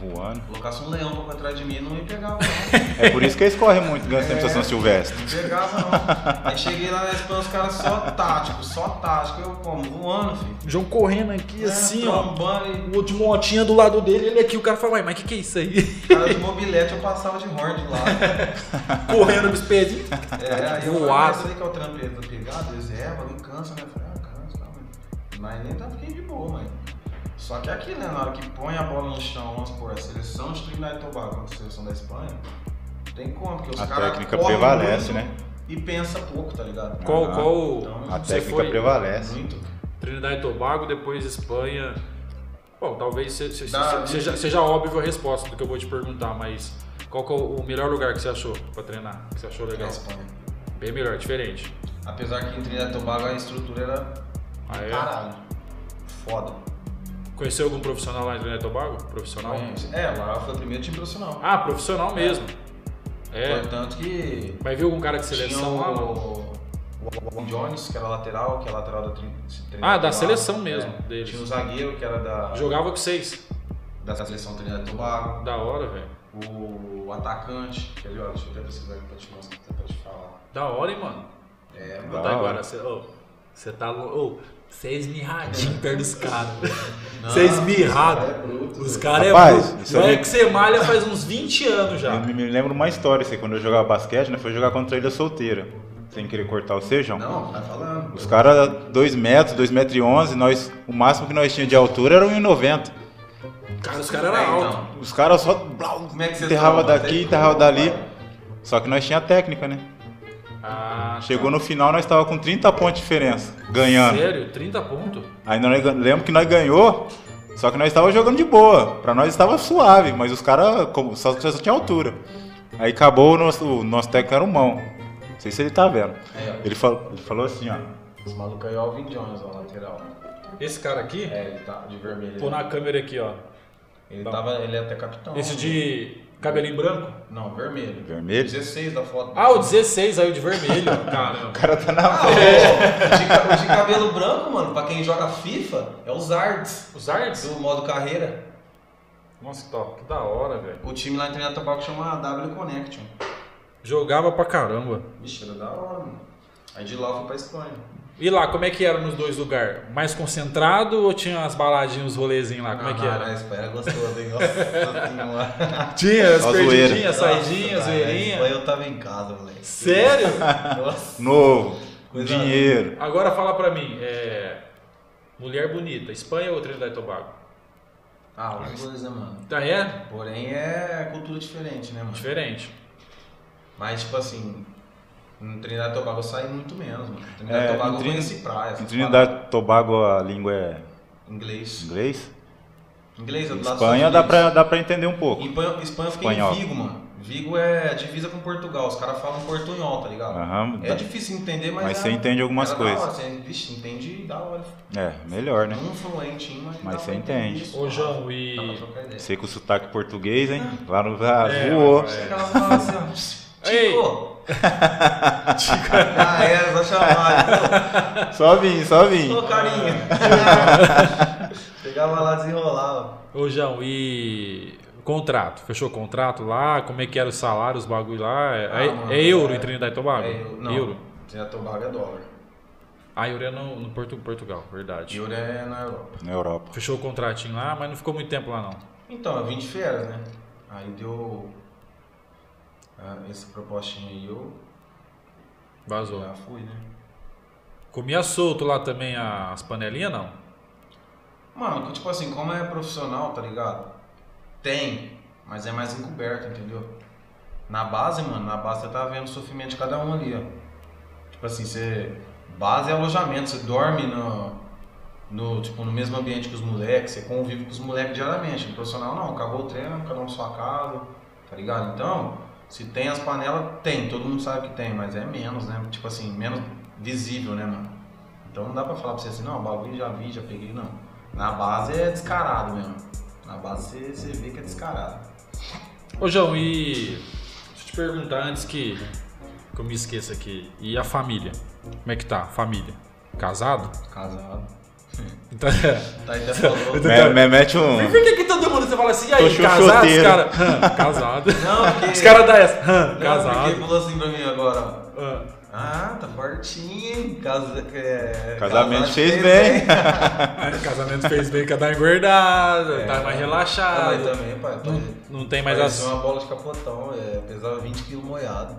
Voando. Colocasse um leão pra atrás de mim, não me pegava, não. É por isso que eles correm muito, ganhando tempo de São Silvestre. Não pegava, não. Aí cheguei lá na Espanha, os caras só tático, só tático. Eu como? Voando, filho. João correndo aqui É, assim, ó. trombando e- O outro de motinha do lado dele, ele aqui, o cara fala, mas que que é isso aí? Cara de mobilete eu passava de horn de lá. Correndo com os pezinhos. É, aí eu falei, que é o trampo da pegada, eles é, bagulho cansa, né? Eu falei, ah, cansa, tá, mano. Mas nem tá fiquei de boa, mano. Só que aqui, né, na hora que põe a bola no chão, vamos supor, a seleção de Trinidad e Tobago contra a seleção da Espanha, não tem como, porque os A caras técnica correm prevalece, né? E pensa pouco, tá ligado? Qual, Ah, qual então, A técnica prevalece. Muito. Trinidade e Tobago, depois Espanha. Bom, talvez se- se- se- Dá- seja, seja óbvio a resposta do que eu vou te perguntar, mas qual que é o melhor lugar que você achou pra treinar? Que você achou É a legal? Espanha. Bem melhor, diferente. Apesar que em Trinidad e Tobago a estrutura era Ah, é? caralho. Foda. Conheceu algum profissional lá em Trinidad e Tobago? Profissional? É, lá foi o primeiro time profissional. Ah, profissional mesmo. É. Portanto que Mas viu algum cara de seleção lá? não? o, o Jones, que era lateral, que é lateral da Trin- Trinidad Ah, da seleção mesmo, É. deles. Tinha o zagueiro, que era da... Jogava com seis. da seleção Trinidad e Tobago. Da hora, velho. O atacante, quer ver? ó, Deixa eu até pesquisar aqui pra te mostrar, pra te falar. Da hora, hein, mano. É, Da Tá agora, você ô, você tá louco. Você é esmirradinho perto dos caras. Você é esmirrado. é bruto. Os caras é bruto. isso aí- que você malha faz uns 20 anos já. Eu me, me lembro uma história, assim, quando eu jogava basquete, né? Foi jogar contra a Ilha Solteira. Sem querer cortar o sejão. Não, tá falando. Os caras, 2 metros, 2 metros e 11, nós, o máximo que nós tínhamos de altura era 1,90. Cara, os caras É, eram então. altos. Os caras só blau, Como é que você enterrava daqui, enterrava dali. Só que nós tinha técnica, né? Ah, Chegou no final, nós tava com 30 pontos de diferença, ganhando. Sério? 30 pontos? Aí nós lembro que nós ganhou, só que nós estava jogando de boa. Pra nós estava suave, mas os caras só, só tinha altura. Aí acabou o nosso, o nosso técnico era o mão. Não sei se ele tá vendo. Ó. Ele falou, ele falou assim, ó. Esse maluco aí é o Alvin Jones, ó, lateral. Esse cara aqui, É, ele tá de vermelho. pô na câmera aqui, ó. Ele tava, ele é até capitão. Esse de cabelinho branco? Não, vermelho. Vermelho? 16 da foto. Ah, o 16 aí, o de vermelho. Caramba. O cara tá na Ah, o, de, o de cabelo branco, mano, pra quem joga FIFA, é o Zards, Os arts? do modo carreira. Nossa, que top. Que da hora, velho. O time lá em Trinidad e Tobago chama W Connection. Jogava pra caramba. Vixe, era da hora, mano. Aí de lá eu fui pra Espanha. E lá, como é que era nos dois lugares? Mais concentrado ou tinha as baladinhas, os rolezinhos lá? Como é que Ah, era? Espanha era gostoso, hein? Nossa. Tinha as perdidinhas, saidinhas. Espanha eu tava em casa, moleque. Sério? Nossa. Novo, Coisa dinheiro. Agora fala pra mim, é... Mulher bonita, Espanha ou Trinidad e Tobago? Ah, os dois, né, mano? Tá, é? Porém é cultura diferente, né, mano? Diferente. Mas, tipo assim, em Trinidad e Tobago eu saí muito menos, mano. Trinidad É, Tobago em eu Trin- conheci praia. Em Trinidad e Tobago a língua é. Inglês. inglês. Inglês é do lado dos Espanha dá pra, dá pra entender um pouco. Em Espanha, Espanha eu fiquei Espanhol. em Vigo, mano. Vigo é divisa com Portugal. Os caras falam portunhol, tá ligado? Aham, É dá- difícil entender, mas. Mas é- você entende algumas era da coisas. hora, Você, vixe, entende da hora. É, melhor, né? Não fluente, mas. Mas você entende. isso, Ô, João, e-. Sei com o sotaque português, hein? Lá no ah, É, voou. fala assim. Ei. Ah, é, só chamar. Só vim, só vim. Ô, carinha. Chegava lá, desenrolava. Ô, João, e contrato? Fechou o contrato lá? Como é que era o salário, os bagulho lá? É, Ah, é- mano, é euro é- em Trinidad e Tobago? É, não. Euro. Trinidad e Tobago é dólar. Ah, euro é no, no Portu- Portugal, verdade. Euro é na Europa. Na Europa. Fechou o contratinho lá, mas não ficou muito tempo lá não. Então, eu vim de férias, né? Aí deu ah, essa propostinha aí, eu Vazou. já fui, né? Comia solto lá também as panelinhas, não? Mano, tipo assim, como é profissional, tá ligado? Tem, mas é mais encoberto, entendeu? Na base, mano, na base você tá vendo o sofrimento de cada um ali, ó. Tipo assim, você. Base é alojamento, você dorme no, no, tipo, no mesmo ambiente que os moleques, você convive com os moleques diariamente. No profissional não, acabou o treino, cada um na sua casa, tá ligado? Então, se tem as panelas, tem, todo mundo sabe que tem, mas é menos, né? Tipo assim, menos visível, né, mano? Então não dá pra falar pra você assim, não, o bagulho já vi, já peguei, não. Na base é descarado mesmo. Na base você, você vê que é descarado. Ô, João, e... Deixa eu te perguntar antes que, que eu me esqueça aqui. E a família? Como é que tá? Família? Casado? Casado. Então, Tá até falou. Me, me mete um. Por que, que todo mundo você fala assim, e aí, Tô casado? Os caras. "Hã, Casado. Não, porque. Os caras dão essa. "Hã, Não, Casado. porque falou assim pra mim agora, ó. Ah, tá fortinho, hein? Casa, é, Casamento casado fez bem. Aí, Casamento fez bem que dar engordada, tá mais Ah, relaxado. também, pai. Não, não tem mais Parecia as, uma bola de capotão, é, pesava 20 kg moiado.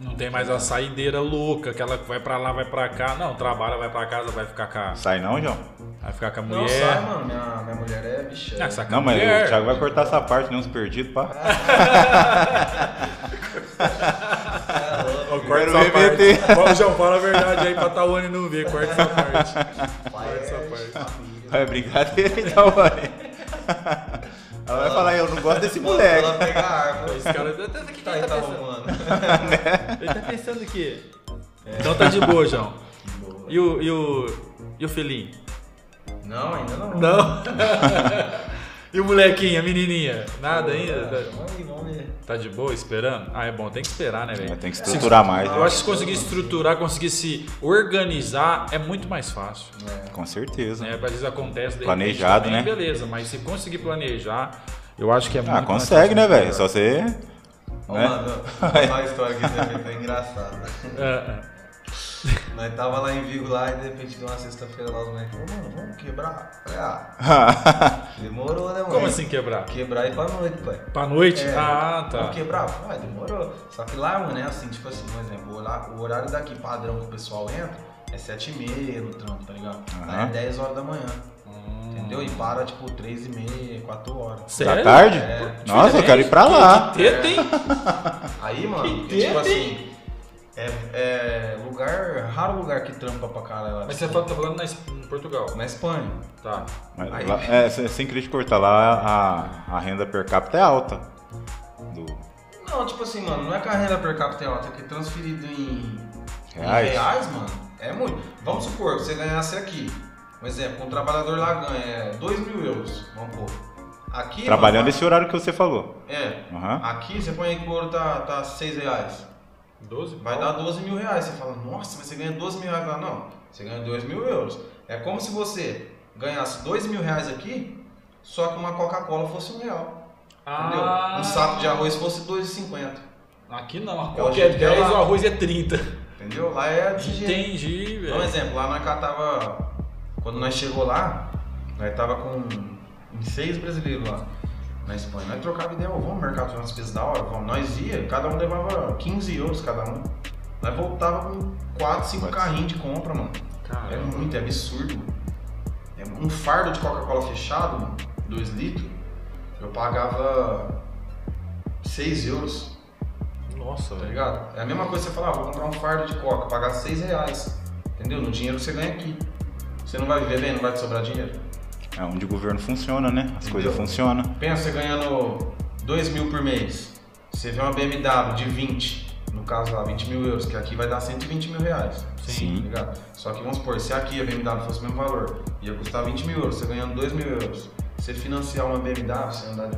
Não tem mais a saideira louca, aquela que vai pra lá, vai pra cá. Não, trabalha, vai pra casa, vai ficar com a, Sai não, João? vai ficar com a Não, mulher. sai, mano. Minha, minha mulher é bicha. Ah, sai com a Não, mas mulher. o Thiago vai cortar essa parte, nem uns perdidos, pá. É corta essa parte. Ó, João, fala a verdade aí pra Tawane não ver, corta essa parte. Pai essa é parte. É brincadeira então, mãe. Ela vai falar, eu não gosto desse moleque. Ela pega a arma. Esse cara tá, tá, Tá aí, tá arrumando. Ele tá pensando que. Então tá de boa, João. Boa. E o, e o, e o filhinho? Não, ainda não. Não. E o molequinho, a menininha? Nada ainda? Vamos ver. Tá de boa, esperando? Ah, é bom, tem que esperar, né, velho? Tem que estruturar mais. Eu né? acho que se conseguir estruturar, conseguir se organizar, é muito mais fácil. Com certeza. Né? Às vezes acontece de Planejado, repente também, né? beleza, mas se conseguir planejar, eu acho que é muito Ah, mais consegue, né, velho? Só você. Ó, Né? mano, uma história aqui também, foi engraçada. É, é. Nós tava lá em Vigo lá e de repente deu uma sexta-feira lá os moleques falaram, mano, vamos quebrar? Falei, ah, demorou, né? Como assim quebrar? Quebrar e ir pra noite, pai. Pra noite? É, ah, tá. Quebrar? Vai, demorou. Só que lá, mano, é assim, tipo assim, por exemplo, o horário, daqui padrão que o pessoal entra é 7 e meia no trampo, tá ligado? Lá é Aham. 10 horas da manhã. Entendeu? E para, tipo, 3 e meia, 4 horas. Sério? Da tarde? É. Nossa, eu quero ir pra lá. Que teta, hein? Aí, mano, Que porque, tipo teta, assim, é, é lugar, raro lugar que trampa pra caralho. Mas você tá falando na, em Portugal. Na Espanha. Tá. Mas Aí- lá- é, sem sem querer te cortar, lá a, a renda per capita é alta. Do Não, tipo assim, mano, não é que a renda per capita é alta, é que transferido em em reais. reais, mano, é muito. Vamos supor que você ganhasse aqui. Um exemplo, um trabalhador lá ganha 2 mil euros, vamos pôr. Aqui, Trabalhando mano, esse horário que você falou. É. Aham. Aqui você põe aí que o ouro tá, tá 6 reais. 12? Vai dar 12 mil reais. Você fala, nossa, mas você ganha 12 mil reais lá. Não, você ganha 2 mil euros. É como se você ganhasse 2 mil reais aqui, só que uma Coca-Cola fosse um real. Entendeu? Ah. Um saco de arroz fosse 2,50. Aqui não. Que é 10, lá. o arroz é 30. Entendeu? Lá é jeito. Entendi, Dá um velho. exemplo, lá nós catava. Quando nós chegou lá, nós tava com seis brasileiros lá na Espanha. Nós trocava ideia, "Ô, vamos no mercado umas coisas da hora, vamos. Nós ia, cada um levava 15 euros cada um. Nós voltava com 4, 5 Quatro. carrinhos de compra, mano. É Caramba. muito, é absurdo. É um fardo de Coca-Cola fechado, mano, 2 litros, eu pagava 6 euros. Nossa, Tá ligado? É a mesma coisa que você falar, ah, vou comprar um fardo de coca, pagar 6 reais. Entendeu? No dinheiro que você ganha aqui. Você não vai viver bem, não vai te sobrar dinheiro. É onde o governo funciona, né? As coisas funcionam. Pensa ganhando 2 mil por mês. Você vê uma BMW de 20, no caso lá, 20 mil euros, que aqui vai dar 120 mil reais. Sim. Tá ligado? Só que vamos supor, se aqui a BMW fosse o mesmo valor, ia custar 20 mil euros, você ganhando 2 mil euros. Você financiar uma BMW, você andar de.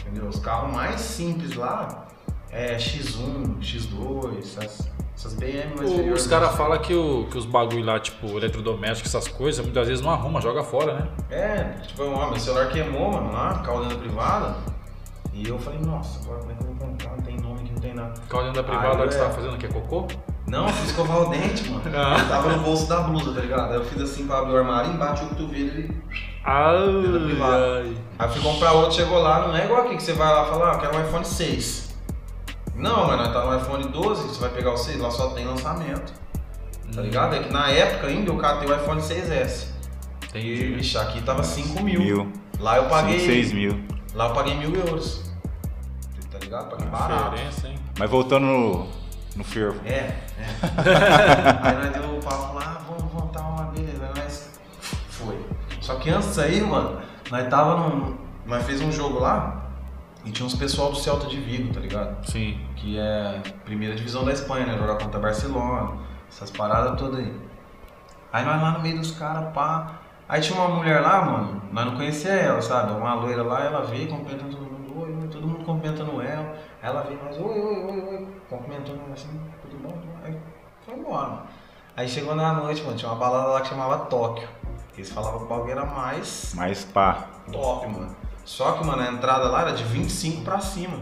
Entendeu? Os carros mais simples lá é X1, X2, essas, essas BM mais O-. Os caras falam que, o- que os bagulho lá, tipo, eletrodomésticos, essas coisas, muitas vezes não arruma, joga fora, né? É, tipo, ó, meu celular queimou, mano, lá, carro dentro da privada. E eu falei, nossa, agora como é que eu vou comprar? Não tem nome aqui, não tem nada. Carro dentro da privada, Ah, lá que você é. tava fazendo, que é cocô? Não, eu fui escovar o dente, mano. Ah. Tava no bolso da blusa, tá ligado? Aí eu fiz assim pra abrir o armário, bati o cotovelo e. Ai, da privada. ai. Aí eu fui comprar outro, chegou lá, não é igual aqui que você vai lá e fala, ah, eu quero um iPhone 6. Não, mas nós tá no iPhone 12, você vai pegar o 6, lá só tem lançamento. Tá ligado? É que na época ainda o cara tem o iPhone 6S. E, Entendi. bicho, aqui tava 5 mil. Mil. Lá eu paguei. 6 mil. Lá eu paguei mil euros. Tá ligado? Paguei barato. Diferença, hein? Mas voltando no, no fervo. É, é. aí nós deu o papo lá, vamos montar uma beleza, aí nós foi. Só que antes disso aí, mano, nós tava num. Nós fez um jogo lá e tinha uns pessoal do Celta de Vigo, tá ligado? Sim. Que é primeira divisão da Espanha, né? Jogar contra Barcelona, essas paradas todas aí. Aí nós lá no meio dos caras, pá. Aí tinha uma mulher lá, mano, nós não conhecia ela, sabe? Uma loira lá, ela veio cumprimentando todo mundo, oi, oi, todo mundo cumprimentando ela. Ela veio mais, oi, oi, oi, oi, cumprimentando ela assim, tudo bom? tudo bom? Aí foi embora, mano. Aí chegou na noite, mano, tinha uma balada lá que chamava Tóquio. Eles falavam que o bagulho era mais Mais pá. top, mano. Só que, mano, a entrada lá era de 25 pra cima.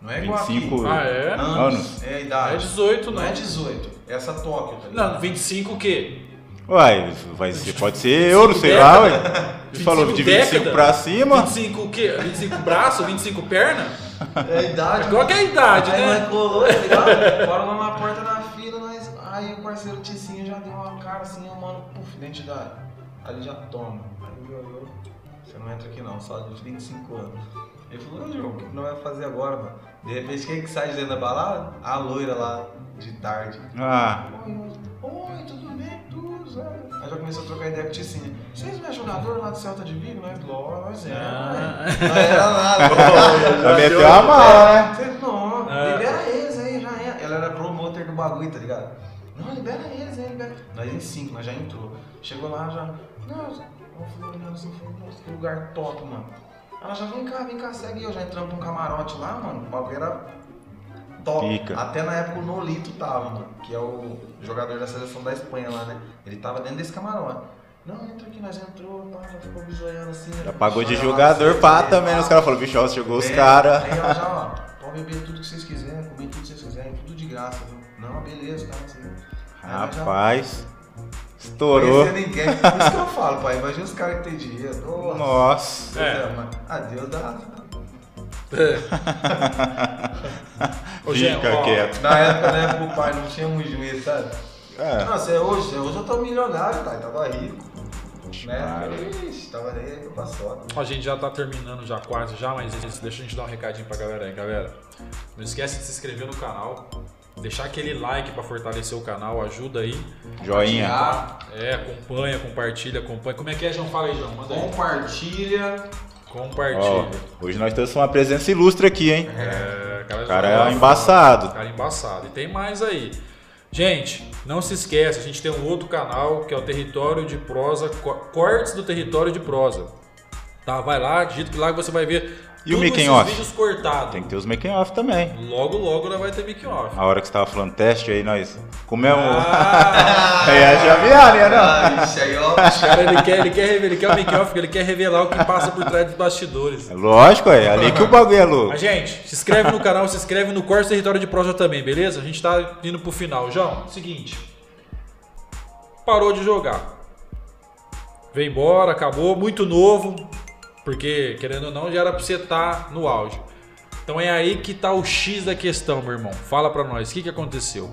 Não é igual 25 aqui. Ah, é? Anos. anos. É a Não idade. é 18, Não não. é 18. É essa Tóquio, tá ligado? Não, 25 o quê? Uai, vai ser, pode ser euro, sei lá, ué. Você falou de 25 década? pra cima. 25 o quê? 25 braço? 25 perna? É a idade. Qual que é a idade, aí né? nós colou, tá ligado? Bora lá na porta da fila, nós... aí o parceiro Ticinho já deu uma cara assim, mano, puf, identidade. Aí ele já toma. Aí olhou, você não entra aqui não, só de 25 anos. Ele falou, João, o que que nós vamos fazer agora, mano? De repente, quem que sai de dentro da balada? A loira lá, de tarde. Ah, Oi, tudo bem? Tudo, sabe? Aí já começou a trocar ideia com o Ticinho. Vocês não é jogador lá do Celta de Vigo? Nós, Glória, nós é, Ah. Não era nada. já meteu a mala, né? Não, Ah. libera eles aí, já é. Ela era promoter do bagulho, tá ligado? Não, libera eles aí, libera. Nós em cinco, nós já entrou. Chegou lá, já. Não, eu fui olhando assim, nossa, que lugar top, mano. Ela já, vem cá, vem cá, segue eu. Já entramos pra um camarote lá, mano. O bagulho era top. Pica. Até na época o Nolito tava, mano. Que é o jogador da seleção da Espanha lá, né? Ele tava dentro desse camarote. Não, entra aqui, nós entrou, pá, já ficou bisoiando assim. Já pagou de jogador pá vê, também, né? Os caras falaram, bicho, ó, chegou os É, caras. Aí ela já, ó, pode beber tudo que vocês quiserem, comer tudo que vocês quiserem, tudo de graça, viu? Não, beleza, tá? Assim. Ela já- Estourou. Conhecer ninguém. Por isso que eu falo, pai. Imagina os caras que tem dinheiro. Nossa. Nossa. Deus É. ama. Ah, Deus dá. Ô, Jean, Fica ó, quieto. Na época, né, pro pai não tinha muito juízo, sabe? É. Nossa, é hoje, hoje eu tô milionário, pai. Tava rico. Né? Ixi, tava nem aí pra passota. A gente já tá terminando já quase já, mas deixa a gente dar um recadinho pra galera aí, galera. Não esquece de se inscrever no canal, deixar aquele like pra fortalecer o canal, ajuda aí. Joinha. É, acompanha, compartilha, acompanha. Como é que é, João? Fala aí, João. Manda aí. compartilha. Compartilha. Ó, hoje nós temos uma presença ilustre aqui, hein? É, cara, O cara é embaçado. Cara embaçado. E tem mais aí. Gente, não se esqueça, a gente tem um outro canal que é o Território de Prosa, co- Cortes do Território de Prosa. Tá, vai lá, digita que lá você vai ver E o making off? vídeos cortados. Tem que ter os making off também. Logo, logo ela vai ter making off. A hora que você tava falando teste aí, nós comemos. Ah, Aí é né? Não? Ah, isso aí, ó. cara, ele quer, ele quer, revelar, ele quer o making off, porque ele quer revelar o que passa por trás dos bastidores. É Lógico, é ali que o bagulho é louco. Mas, gente, se inscreve no canal, se inscreve no Cortes Território de Prosa também, beleza? A gente tá indo pro final. João, seguinte. Parou de jogar. Veio embora, acabou, muito novo. Porque, querendo ou não, já era pra você estar no auge. Então é aí que tá o X da questão, meu irmão. Fala pra nós, o que, que aconteceu?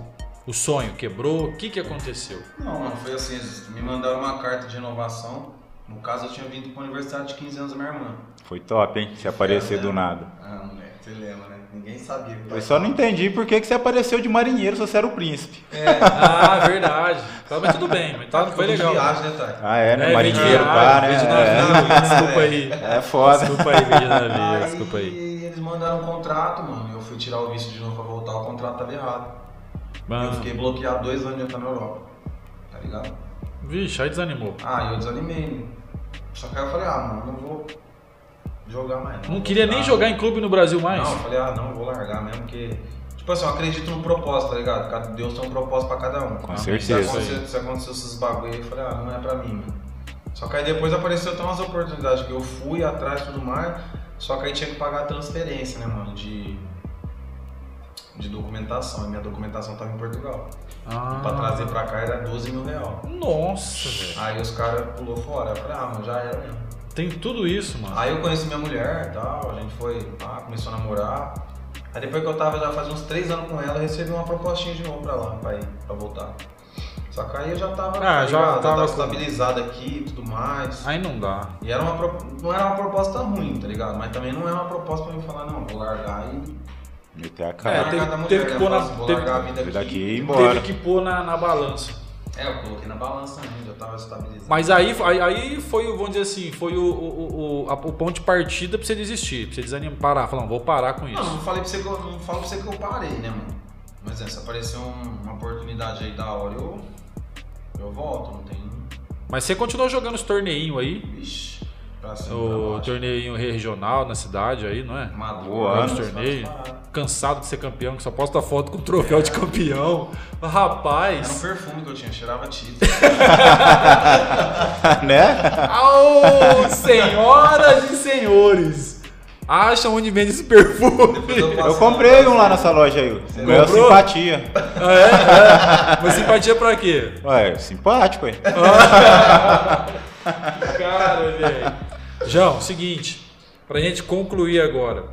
O sonho quebrou? O que, que aconteceu? Não, mano, foi assim, eles me mandaram uma carta de renovação. No caso, eu tinha vindo pro aniversário de 15 anos da minha irmã. Foi top, hein? Se aparecer do nada. Ah, moleque, você lembra, né? Ninguém sabia. Eu só não entendi por que, que você apareceu de marinheiro se você era o príncipe. Ah, verdade. Tá, mas tudo bem, mas tá, foi de legal. viagem, né? Ah, é, né? É, marinheiro, pá, né? navio, desculpa aí. É, é foda. Desculpa aí, veio de navio, desculpa aí. Aí eles mandaram um contrato, mano. Eu fui tirar o visto de novo pra voltar, o contrato tava errado. Eu Mano, fiquei bloqueado dois anos de entrar na Europa. Tá ligado? vixe, aí desanimou. Ah, eu desanimei. Só que aí eu falei, ah, mano, não vou jogar mais. Não vou queria nem jogar em clube no Brasil mais? Não, eu falei, ah, não, vou largar mesmo, porque. Tipo assim, eu acredito no propósito, tá ligado? Cada- Deus tem um propósito pra cada um. Com Se certeza. aconteceu, se aconteceu esses bagulho aí, eu falei, ah, não é pra mim, mano. Só que aí depois apareceu até umas oportunidades que eu fui atrás e tudo mais, só que aí tinha que pagar a transferência, né, mano, de, de documentação. E minha documentação tava em Portugal. Ah. E pra trazer pra cá era 12 mil real. Nossa, velho. Aí os caras pulou fora. Eu falei, ah, mano, já era mesmo. Tem tudo isso, mano. Aí eu conheci minha mulher e tal, a gente foi, ah, começou a namorar. Aí depois que eu tava já faz uns três anos com ela, eu recebi uma propostinha de novo pra lá, pra ir, pra voltar. Só que aí eu já tava, Ah, já ligado? tava com- estabilizado aqui e tudo mais. Aí não dá. E era uma, não era uma proposta ruim, tá ligado? Mas também não é uma proposta pra mim falar, não, vou largar e. Meter a É, cara. largar teve- mulher, teve que né? pôr na- teve- largar a vida aqui. E embora. Teve que pôr na, na balança. É, eu coloquei na balança ainda, eu tava estabilizado. Mas aí, aí, foi, o- vamos dizer assim, foi o, o, o, a- o ponto de partida pra você desistir, pra você desanimar, parar, falar, não, vou parar com Não, isso. não falei pra você que eu, não falo pra você que eu parei, né, mano? Mas é, se aparecer um- uma oportunidade aí da hora, eu, eu volto, não tem. Mas você continuou jogando os torneinhos aí, Vixe. O torneio regional na cidade aí, não é? Maduro, Voando. Os faz torneios. parada. Cansado de ser campeão, que só posta foto com o troféu de campeão. Era um Rapaz. perfume que eu tinha, cheirava título. né? Au, senhoras e senhores. Acham onde vende esse perfume? Eu comprei um lá nessa loja aí. É comprou? simpatia. Ah, é? é? Mas simpatia pra quê? Ué, simpático, aí. Cara, velho. João, seguinte. Pra gente concluir agora.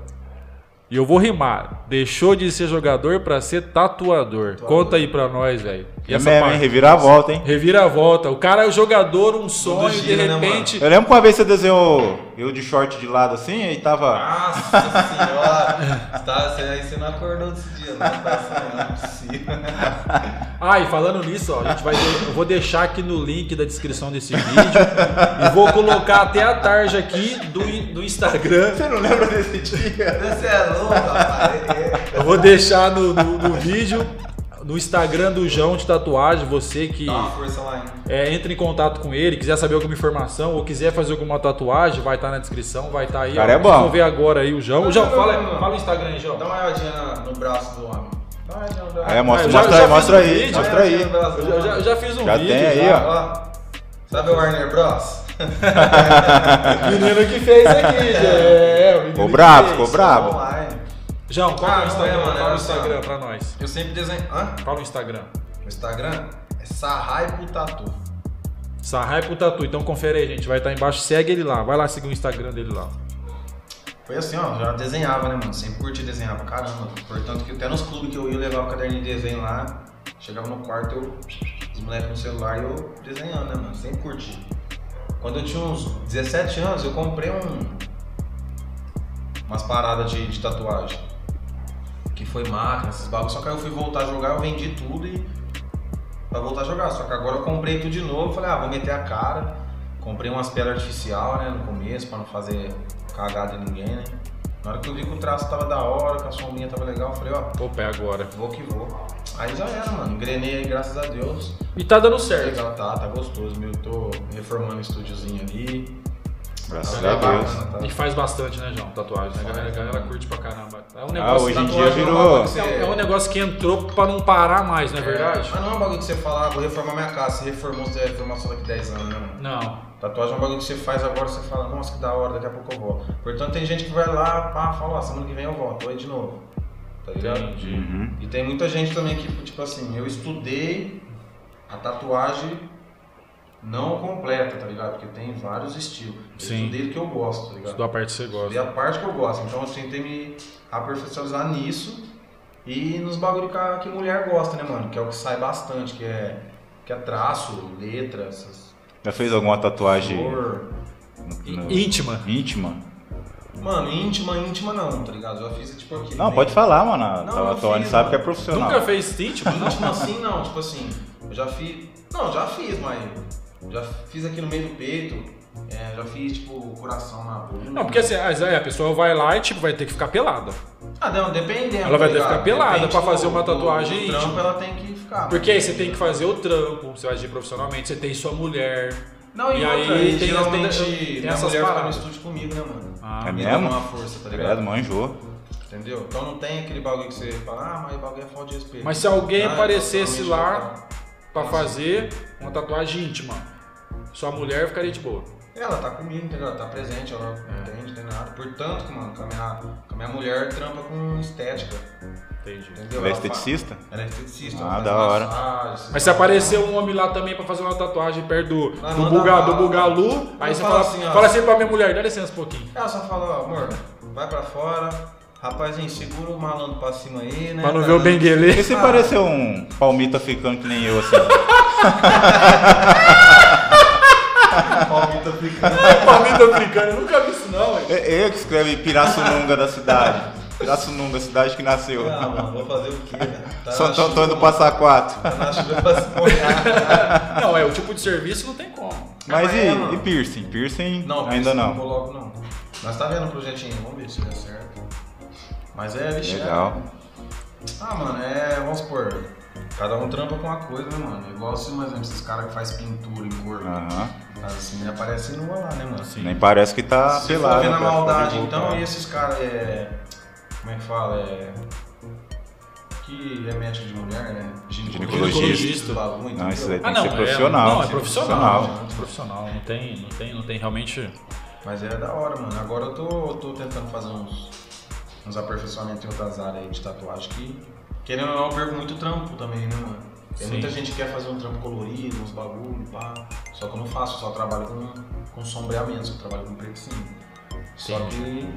E eu vou rimar. Deixou de ser jogador pra ser tatuador. Conta aí pra nós, velho. E É essa mesmo, hein? parte? Reviravolta, hein? Reviravolta. O cara é o jogador, um sonho, de né, repente. Eu lembro que uma vez você desenhou eu de short de lado assim, aí tava. Nossa senhora! Você, tá, você, aí você não acordou desse dia, não tá sonhando, não é possível. Ah, e falando nisso, ó, a gente vai eu vou deixar aqui no link da descrição desse vídeo e vou colocar até a tarja aqui do, do Instagram. Você não lembra desse dia? Você é louco, rapaz. É- Eu vou deixar no, no- no vídeo, no Instagram do João de tatuagem, você que é, entre em contato com ele, quiser saber alguma informação ou quiser fazer alguma tatuagem, vai estar na descrição, vai estar aí. Cara, ó. é bom. Vão ver agora aí o João. O João, Não, fala, não, fala o Instagram aí, João. Dá uma olhadinha no braço do homem. Dá uma olhadinha no braço. É, mostra, já- mostra já mostra um aí, vídeo, mostra aí. Eu já, já- fiz um Já vídeo. tem aí, já. Ó, Sabe o Warner Bros? Menino que fez aqui, já. É, o menino Ficou brabo, fez. ficou brabo. Online. João, qual Ah, é o não Instagram? é, mano, Fala o Instagram pra nós. Eu sempre desenho. Hã? Fala o Instagram. O Instagram é Sarraipo Tatu. Sarrai pro Tatu. Então confere aí, gente. Vai estar embaixo. Segue ele lá. Vai lá seguir o Instagram dele lá. Foi assim, ó, já desenhava, né, mano? Sempre curti desenhar pra caramba. Portanto, que até nos clubes que eu ia levar o caderninho de desenho lá, chegava no quarto, eu. Os moleques no celular e eu desenhando, né, mano? Sempre curti. Quando eu tinha uns 17 anos, eu comprei um. umas paradas de, de tatuagem. Foi máquina, esses bagulhos. Só que aí eu fui voltar a jogar, eu vendi tudo e. pra voltar a jogar. Só que agora eu comprei tudo de novo, falei, ah, vou meter a cara. Comprei umas pedras artificial, né, no começo, pra não fazer cagada em ninguém, né. Na hora que eu vi que o traço tava da hora, que a sombrinha tava legal, eu falei, ó, Pô, pé agora. vou que vou. Aí já era, mano. Engrenei aí, graças a Deus. E tá dando certo. legal, tá, tá gostoso, meu. Tô reformando um estúdiozinho ali. Graças Tá a Deus. tá? E faz bastante, né, João? Tatuagem, né? A galera, a galera curte pra caramba. É um negócio, Ah, hoje em dia virou. é é, é um negócio que entrou pra não parar mais, não é verdade? Mas não é um bagulho que você fala, ah, vou reformar minha casa. Você reformou, você vai reformar só daqui 10 anos, né, mano? Não. Tatuagem é um bagulho que você faz agora, você fala, nossa, que da hora, daqui a pouco eu volto. Portanto, tem gente que vai lá, pá, fala, semana que vem eu volto, oi de novo. Tá ligado? Entendi. Uhum. E tem muita gente também que, tipo assim, eu estudei a tatuagem não completa, tá ligado? Porque tem vários estilos. Eu Sim. estudei o que eu gosto, tá ligado? Estudou a parte que você Estudei gosta. a parte que eu gosto. Então eu tentei me aperfeiçoar nisso e nos bagulho que a que mulher gosta, né, mano? Que é o que sai bastante, que é, que é traço, letra, essas Já fez alguma tatuagem cor. no- no- Íntima. íntima? Mano, íntima, íntima não, tá ligado? Já fiz tipo aqui. Não, pode falar, mano. A Não, a eu Tony sabe que é profissional. Nunca fez íntima? Íntima assim não, tipo assim, eu já fiz. Não, já fiz, mas. Já fiz aqui no meio do peito. é, já fiz, tipo, coração na bunda. Não, porque assim, a a pessoa vai lá e tipo, vai ter que ficar pelada. Ah, não, dependendo. Ela vai ter que ligado? ficar pelada Depende pra do- fazer uma do- tatuagem do trampo, íntima. ela tem que ficar. Porque aí você tem que fazer o trampo, você vai agir profissionalmente, você tem sua mulher. Não, e, E outra, aí e tem geralmente as- tem minha essas mulher fica no estúdio comigo, né, mano? Ah, É Me mesmo? uma força, tá ligado? Credo, manjou. Entendeu? Então não tem aquele bagulho que você fala, ah, mas o bagulho é falta de respeito. Mas se alguém Ah, aparecesse lá pra fazer uma tatuagem íntima, sua mulher ficaria de boa. Ela tá comigo, entendeu? Ela tá presente, ela É. não entende, não tem nada. Portanto, mano, com a minha, com a minha mulher trampa com estética, Entendi. entendeu? Ela é esteticista? Ela é esteticista. Ah, da hora. massagem, Mas se aparecer um homem lá também pra fazer uma tatuagem perto do, do, buga, do Bugalu, aí Eu você fala assim, ó. fala assim pra minha mulher, dá licença um pouquinho. Ela só fala, ó, amor, vai pra fora, rapazinho, segura o malandro pra cima aí, né? Pra não Tá ver o dando- E Benguele. se parecer um palmito africano que nem eu, assim? Palmito africano. Palmito africano, eu nunca vi isso não, velho. É eu que escreve Pirassununga da cidade. Pirassununga, cidade que nasceu. Ah, mano, vou fazer o quê, né? Tá Santo chuva, Antônio do. Passa Quatro. Tá na chuva pra se molhar. Não, é, o tipo de serviço não tem como. Mas é, e, mano. e piercing? Piercing Não, ainda isso não. coloco, não. Nós tá vendo o projetinho, vamos ver se der certo. Mas é, vixe, Legal. Ah, mano, é, vamos supor, cada um trampa com uma coisa, né, mano? Igual assim, por exemplo, esses caras que faz pintura em corpo. Aham. As meninas aparecem nua lá, né, mano? Nem parece que tá Se pelado. for na tá- tá de maldade, então, e esses caras, é... Como é que fala? É... Que é médico de mulher, né? Ginecologista. bagulho, Não, isso entendeu? daí tem que ser profissional. Ah, não, é tem que ser profissional. Profissional, não tem, não tem, não tem realmente. Mas é da hora, mano. Agora eu tô, eu tô tentando fazer uns, uns aperfeiçoamentos em outras áreas aí de tatuagem que, querendo ou não, eu perco muito trampo também, né, mano? Tem Sim. muita gente que quer fazer um trampo colorido, uns bagulho, pá. Só que eu não faço, só trabalho com, com sombreamento, só trabalho com preto sim. Só que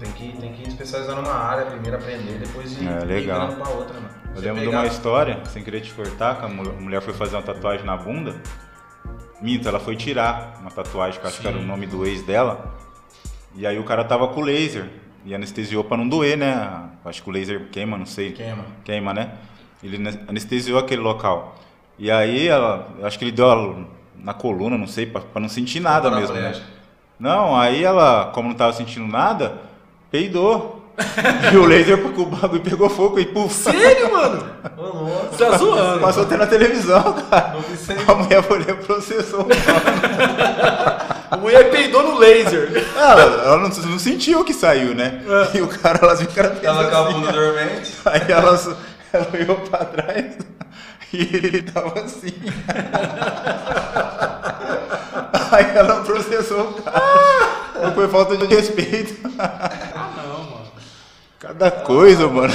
tem que, tem que especializar numa área primeiro, aprender, depois ir É, legal. pra outra, mano. Eu Você lembro de pegar- uma história, sem querer te cortar, que a mu- a mulher foi fazer uma tatuagem na bunda. Minto, ela foi tirar uma tatuagem, que eu acho que era o Sim. nome do ex dela. E aí o cara tava com laser e anestesiou pra não doer, né? Acho que o laser queima, não sei. Queima. Queima, né? Ele ane- anestesiou aquele local. E aí ela, acho que ele deu ela na coluna, não sei, pra, pra não sentir nada mesmo, né? Não, aí ela, como não tava sentindo nada, peidou. E o laser, o bagulho pegou fogo e puf. Sério, mano? Ô. Você tá zoando. Passou até na televisão, cara. Não vi isso aí. A mulher foi lá processou. A mulher peidou no laser. Ela, ela não, não sentiu que saiu, né? E o cara, elas ficaram Tava com a assim. bunda dormente. Aí ela, ela olhou pra trás e ele tava assim. Aí ela processou o cara. Não foi falta de respeito. Ah, não, mano. Cada coisa, mano.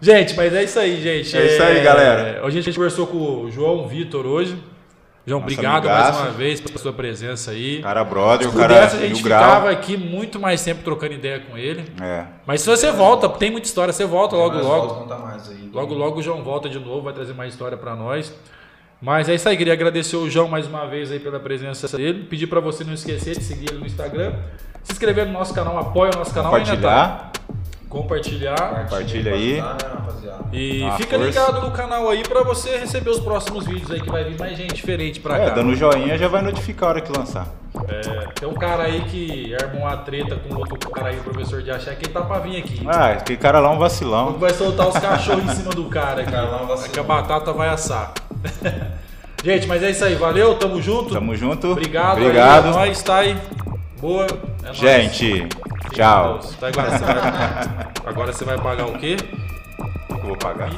Gente, mas é isso aí, gente. É isso aí, galera. Hoje a gente conversou com o João Vitor hoje. João, obrigado mais uma vez pela sua presença aí. Cara brother, o cara a e gente grau. ficava aqui muito mais tempo trocando ideia com ele. É. Mas se você volta, tem muita história, você volta logo, Mas logo. volta, conta mais aí. Logo, logo o João volta de novo, vai trazer mais história pra nós. Mas é isso aí, queria agradecer o João mais uma vez aí pela presença dele. Pedir pra você não esquecer de seguir ele no Instagram, se inscrever no nosso canal, apoia o nosso canal aí, né, tá? Compartilhar. Compartilha aí. E fica força. ligado no canal aí pra você receber os próximos vídeos aí que vai vir mais gente diferente pra É, cá. dando joinha já vai notificar a hora que lançar. É, tem um cara aí que armou uma treta com outro cara aí, o professor de achar que ele tá pra vir aqui. Ah, aquele cara lá é um vacilão. Vai soltar os cachorros em cima do cara aqui. Cara, vacilou. É que a batata vai assar. Gente, mas é isso aí. Valeu, tamo junto. Tamo junto. Obrigado. Obrigado. Aí, é nóis, tá aí. Boa. É Gente, tchau. Tá agora, você vai... agora você vai pagar o quê? Que eu vou pagar?